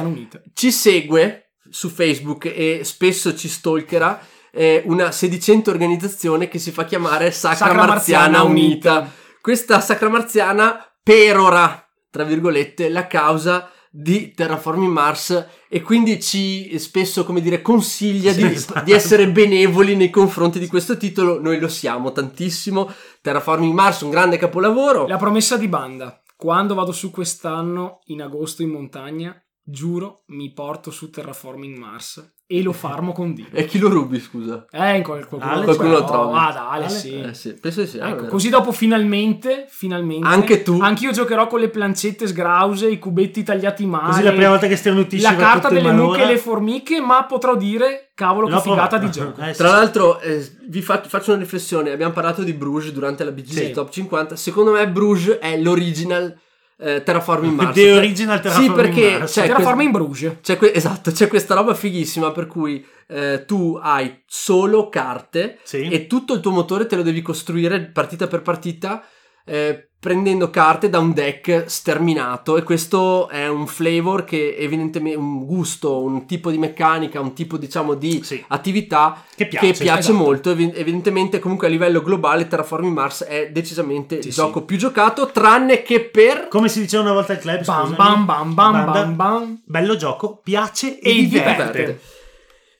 ci segue su Facebook e spesso ci stalkerà eh, una sedicente organizzazione che si fa chiamare Sacra,
Sacra
Marziana,
Marziana
Unita.
Unita.
Questa Sacra Marziana perora, tra virgolette, la causa di Terraforming Mars e quindi ci spesso, come dire, consiglia
Sì,
di,
esatto.
di essere benevoli nei confronti di questo titolo. Noi lo siamo tantissimo. Terraforming Mars, un grande capolavoro.
La promessa di banda. Quando vado su quest'anno in agosto in montagna, giuro, mi porto su Terraforming Mars e lo farmo con Dio.
E chi lo rubi, scusa?
Eh, qualcuno,
Ale,
qualcuno lo
no,
trovi.
Ah, da Ale,
Ale?
sì.
Eh sì, penso di sì.
Ecco,
vero.
così dopo finalmente, finalmente
Anche tu.
Anch'io giocherò con le plancette sgrause, i cubetti tagliati male.
Così la prima volta che starnutisci
la
va
carta delle mucche e le formiche, ma potrò dire cavolo che figata di gioco.
Eh, sì,
Tra
sì.
l'altro, eh, vi fa- faccio una riflessione. Abbiamo parlato di Bruges durante la BGG
Sì.
Top 50. Secondo me, Bruges è l'original eh, Terraforming Mars.
The original Terraforming
Sì, perché
Mars.
c'è,
Terraforma
que-
in Bruges.
c'è que- esatto, c'è questa roba fighissima per cui eh, tu hai solo carte
Sì.
e tutto il tuo motore te lo devi costruire partita per partita eh, prendendo carte da un deck sterminato e questo è un flavor che evidentemente un gusto, un tipo di meccanica, un tipo diciamo di
Sì.
attività
Che piace.
che piace
esatto.
molto. Evi- Evidentemente, comunque a livello globale, Terraforming Mars è decisamente
Sì,
il
sì.
gioco più giocato, tranne che per.
Come si diceva una volta al club,
Bam, bam, bam, bam,
Banda.
bam, bam.
Bello gioco, piace e,
E
diverte.
diverte.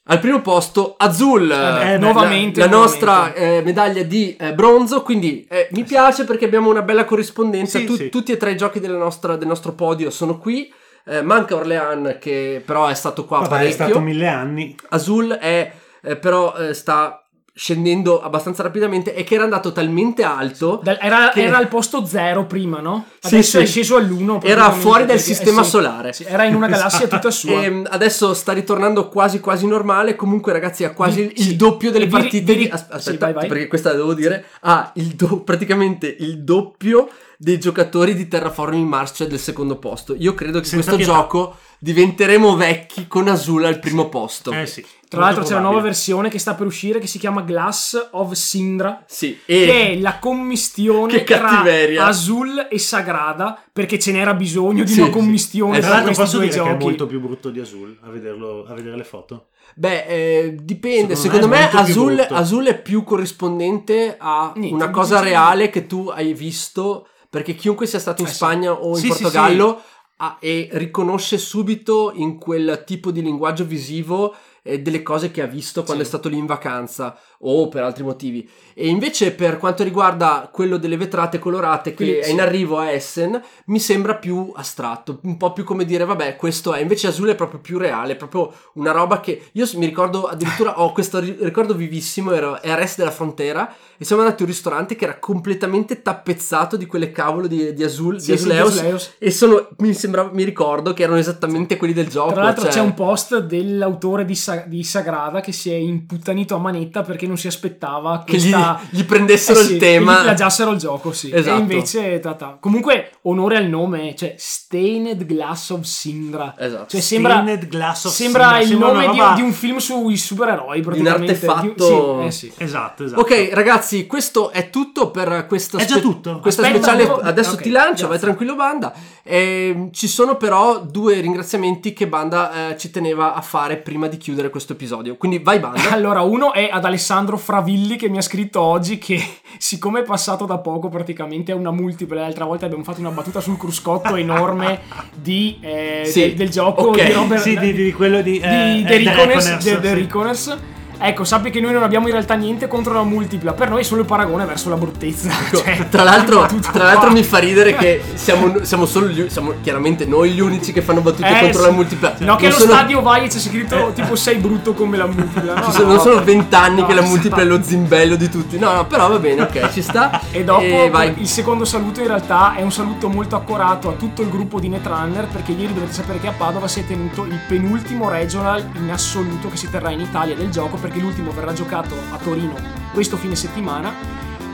Al primo posto, Azul,
Eh,
eh,
nuovamente,
la, la
nuovamente.
nostra eh, medaglia di eh, bronzo. Quindi eh, mi piace perché abbiamo una bella corrispondenza.
Sì,
Tu-
sì.
Tutti e tre i giochi della nostra- del nostro podio sono qui. Eh, manca Orlean, che però è stato qua
Vabbè, è
parecchio.
stato mille anni.
Azul è però sta scendendo abbastanza rapidamente e che era andato talmente alto
Era,
che-
era al posto 0 prima, no?
Sì,
Adesso
sì.
è sceso all'1.
Era fuori dal sistema solare.
era in una galassia tutta sua.
E mm, adesso sta ritornando quasi quasi normale. Comunque, ragazzi, ha quasi il,
Sì.
il doppio delle
vi
partite.
vi sì,
aspetta,
vai, vai.
perché questa la devo dire. Ha il do- praticamente il doppio dei giocatori di Terraforming Mars, cioè del secondo posto. Io credo che
Senza
questo
pietà.
gioco diventeremo vecchi con Azul al primo posto.
Eh sì.
Tra l'altro c'è la nuova
probabile.
versione che sta per uscire che si chiama Glass of Sindra.
Sì,
Che
e
è la commistione
Che
tra
cattiveria.
Azul e Sagrada perché ce n'era bisogno di
Sì,
una
sì.
commistione
Eh,
Tra
tra
l'altro posso dire che è
giochi.
molto più brutto di Azul a, vederlo, a vedere le foto.
Beh, eh, dipende.
Secondo
Secondo,
me
me, Azul. Azul è più corrispondente a
Niente,
una cosa reale che tu hai visto. Perché chiunque sia stato in
Eh sì.
Spagna o in
Sì, sì,
Portogallo ha- e riconosce subito in quel tipo di linguaggio visivo eh, delle cose che ha visto quando
Sì.
è stato lì in vacanza o per altri motivi. E invece per quanto riguarda quello delle vetrate colorate che
Quindi,
è in arrivo a Essen, mi sembra più astratto, un po' più come dire, vabbè, questo è. Invece Azul è proprio più reale, è proprio una roba che io mi ricordo addirittura ho questo ri- ricordo vivissimo, ero è a Rest della Frontera e siamo andati a un ristorante che era completamente tappezzato di quelle cavolo di, di Azul,
Sì,
di
sì, di
Azuleus,
Azuleus.
e sono, mi, sembra, mi ricordo che erano esattamente quelli del gioco.
Tra l'altro
cioè-
c'è un post dell'autore di, Sa- di Sagrada che si è imputtanito a manetta perché non si aspettava
che gli,
questa...
gli prendessero
Eh sì,
il
che
tema.
gli plagiassero il gioco, sì.
Esatto.
E invece, ta ta. comunque, onore al nome, cioè Stained Glass of Sindra.
Esatto.
Cioè, sembra,
Stained Glass of
sembra
Sindra,
il
sembra
nome di, di un film sui supereroi, praticamente.
artefatto-
Di- sì, eh sì.
Esatto, esatto.
Ok, ragazzi, questo è tutto per questa,
È già tutto?
questa
Aspetta,
speciale.
devo-
Adesso
ok,
ti lancio,
grazie.
vai tranquillo, Banda. Ehm, ci sono però due ringraziamenti che Banda eh, ci teneva a fare prima di chiudere questo episodio. Quindi vai, Banda.
Allora, uno è ad Alessandro Fravilli che mi ha scritto oggi che, siccome è passato da poco, praticamente è una multipla. L'altra volta abbiamo fatto una battuta sul cruscotto enorme di, eh,
Sì,
del, del gioco
ok.
di Robert
Sì, di, di quello di...
di
eh,
The
eh,
Reconers,
Reconers,
The- The. Reconers. Ecco, sappi che noi non abbiamo in realtà niente contro la multipla, per noi è solo il paragone verso la bruttezza. Cioè,
tra l'altro, tra l'altro mi fa ridere che siamo, siamo solo gli, siamo chiaramente noi gli unici che fanno battute
Eh,
contro
sì.
la multipla.
No, che allo
sono-
stadio vai e c'è scritto tipo sei brutto come la multipla. No,
ci
no,
sono- non
no.
sono vent'anni che la
No,
multipla è lo zimbello di tutti. No, no, però va bene, ok, ci sta.
E dopo
vai.
il secondo saluto in realtà è un saluto molto accorato a tutto il gruppo di Netrunner perché ieri dovete sapere che a Padova si è tenuto il penultimo regional in assoluto che si terrà in Italia del gioco perché l'ultimo verrà giocato a Torino questo fine settimana.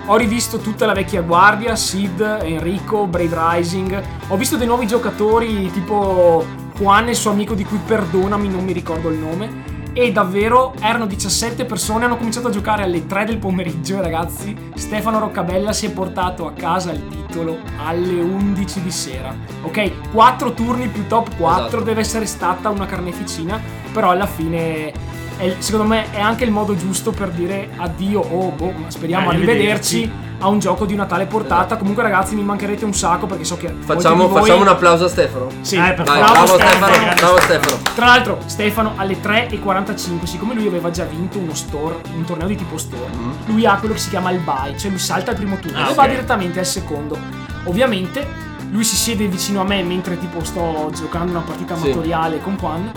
Ho rivisto tutta la vecchia guardia, Sid, Enrico, Brave Rising. Ho visto dei nuovi giocatori tipo Juan e il suo amico di cui perdonami, non mi ricordo il nome. E davvero erano 17 persone, hanno cominciato a giocare alle 3 del pomeriggio, ragazzi. Stefano Roccabella si è portato a casa il titolo alle 11 di sera. Ok, 4 turni più top 4,
Esatto.
deve essere stata una carneficina, però alla fine è- secondo me è anche il modo giusto per dire addio o boh, ma speriamo
Eh,
arrivederci
arrivederci.
a un gioco di una tale portata. Comunque ragazzi mi mancherete un sacco perché so che molti
Facciamo,
di voi-
facciamo un applauso a Stefano.
Sì,
Eh, per
Dai,
Bravo, Stefano,
bravo Stefano.
Tra l'altro, Stefano alle 3.45, siccome lui aveva già vinto uno store, un torneo di tipo store, lui ha quello che si chiama il bye, cioè lui salta al primo turno
Ah,
e va
ok.
direttamente al secondo. Ovviamente, lui si siede vicino a me mentre tipo sto giocando una partita
Sì.
amatoriale con Juan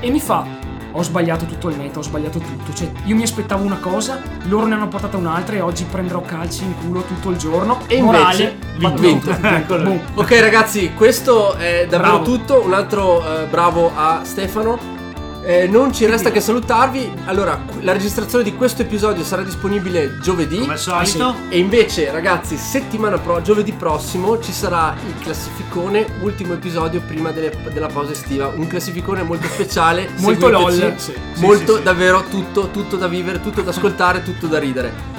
e mi fa. Ho sbagliato tutto il meta, ho sbagliato tutto. Cioè, io mi aspettavo una cosa, loro ne hanno portata un'altra e oggi prenderò calci in culo tutto il giorno.
E invece,
Morale,
vinto.
vinto.
Eccolo.
Boom.
Ok ragazzi, questo è davvero
Bravo.
tutto. Un altro eh, bravo a Stefano. Eh, non ci resta che salutarvi. Allora, la registrazione di questo episodio sarà disponibile giovedì.
Come al solito.
E invece, ragazzi, settimana pro, giovedì prossimo ci sarà il classificone, ultimo episodio prima delle- della pausa estiva. Un classificone molto speciale.
Molto lol. Sì,
molto
sì, sì.
davvero tutto, tutto da vivere, tutto da ascoltare, tutto da ridere.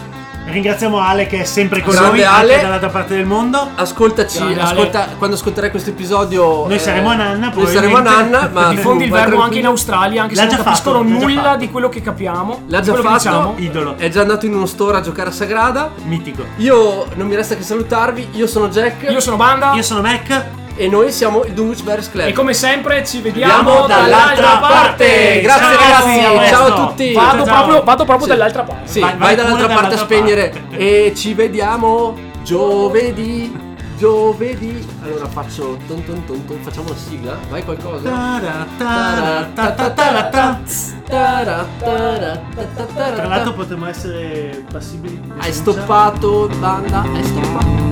Ringraziamo Ale che è sempre con
Grande
noi,
Ale.
anche dall'altra parte del mondo.
Ascoltaci,
Grande Ale.
ascolta, quando ascolterai questo episodio.
Noi saremo a Nanna,
Noi saremo a. Nanna, ma
Diffondi il verbo anche in. Australia, anche
L'ha
se non
già
capiscono
fatto, l'ha già
nulla
fatto.
di quello che capiamo.
L'ha già
che diciamo.
fatto,
Idolo.
è già andato in uno store a giocare a Sagrada.
Mitico.
Io non mi resta che salutarvi. Io sono Jack
Io sono Banda
Io sono Mac.
E noi siamo il Bears Club.
e come sempre ci vediamo,
Vediamo
dall'altra parte.
Grazie
Ciao,
ragazzi,
a
ciao a tutti.
Vado
Ciao.
proprio, vado proprio
Sì.
dall'altra parte.
Sì,
Vai-
vai, dall'altra parte a
dall'altra
spegnere
parte.
e ci vediamo giovedì. Giovedì. Allora faccio ton ton ton ton, facciamo la sigla. Vai qualcosa. Tra
l'altro potremmo essere passibili
Hai stoppato, banda, hai stoppato.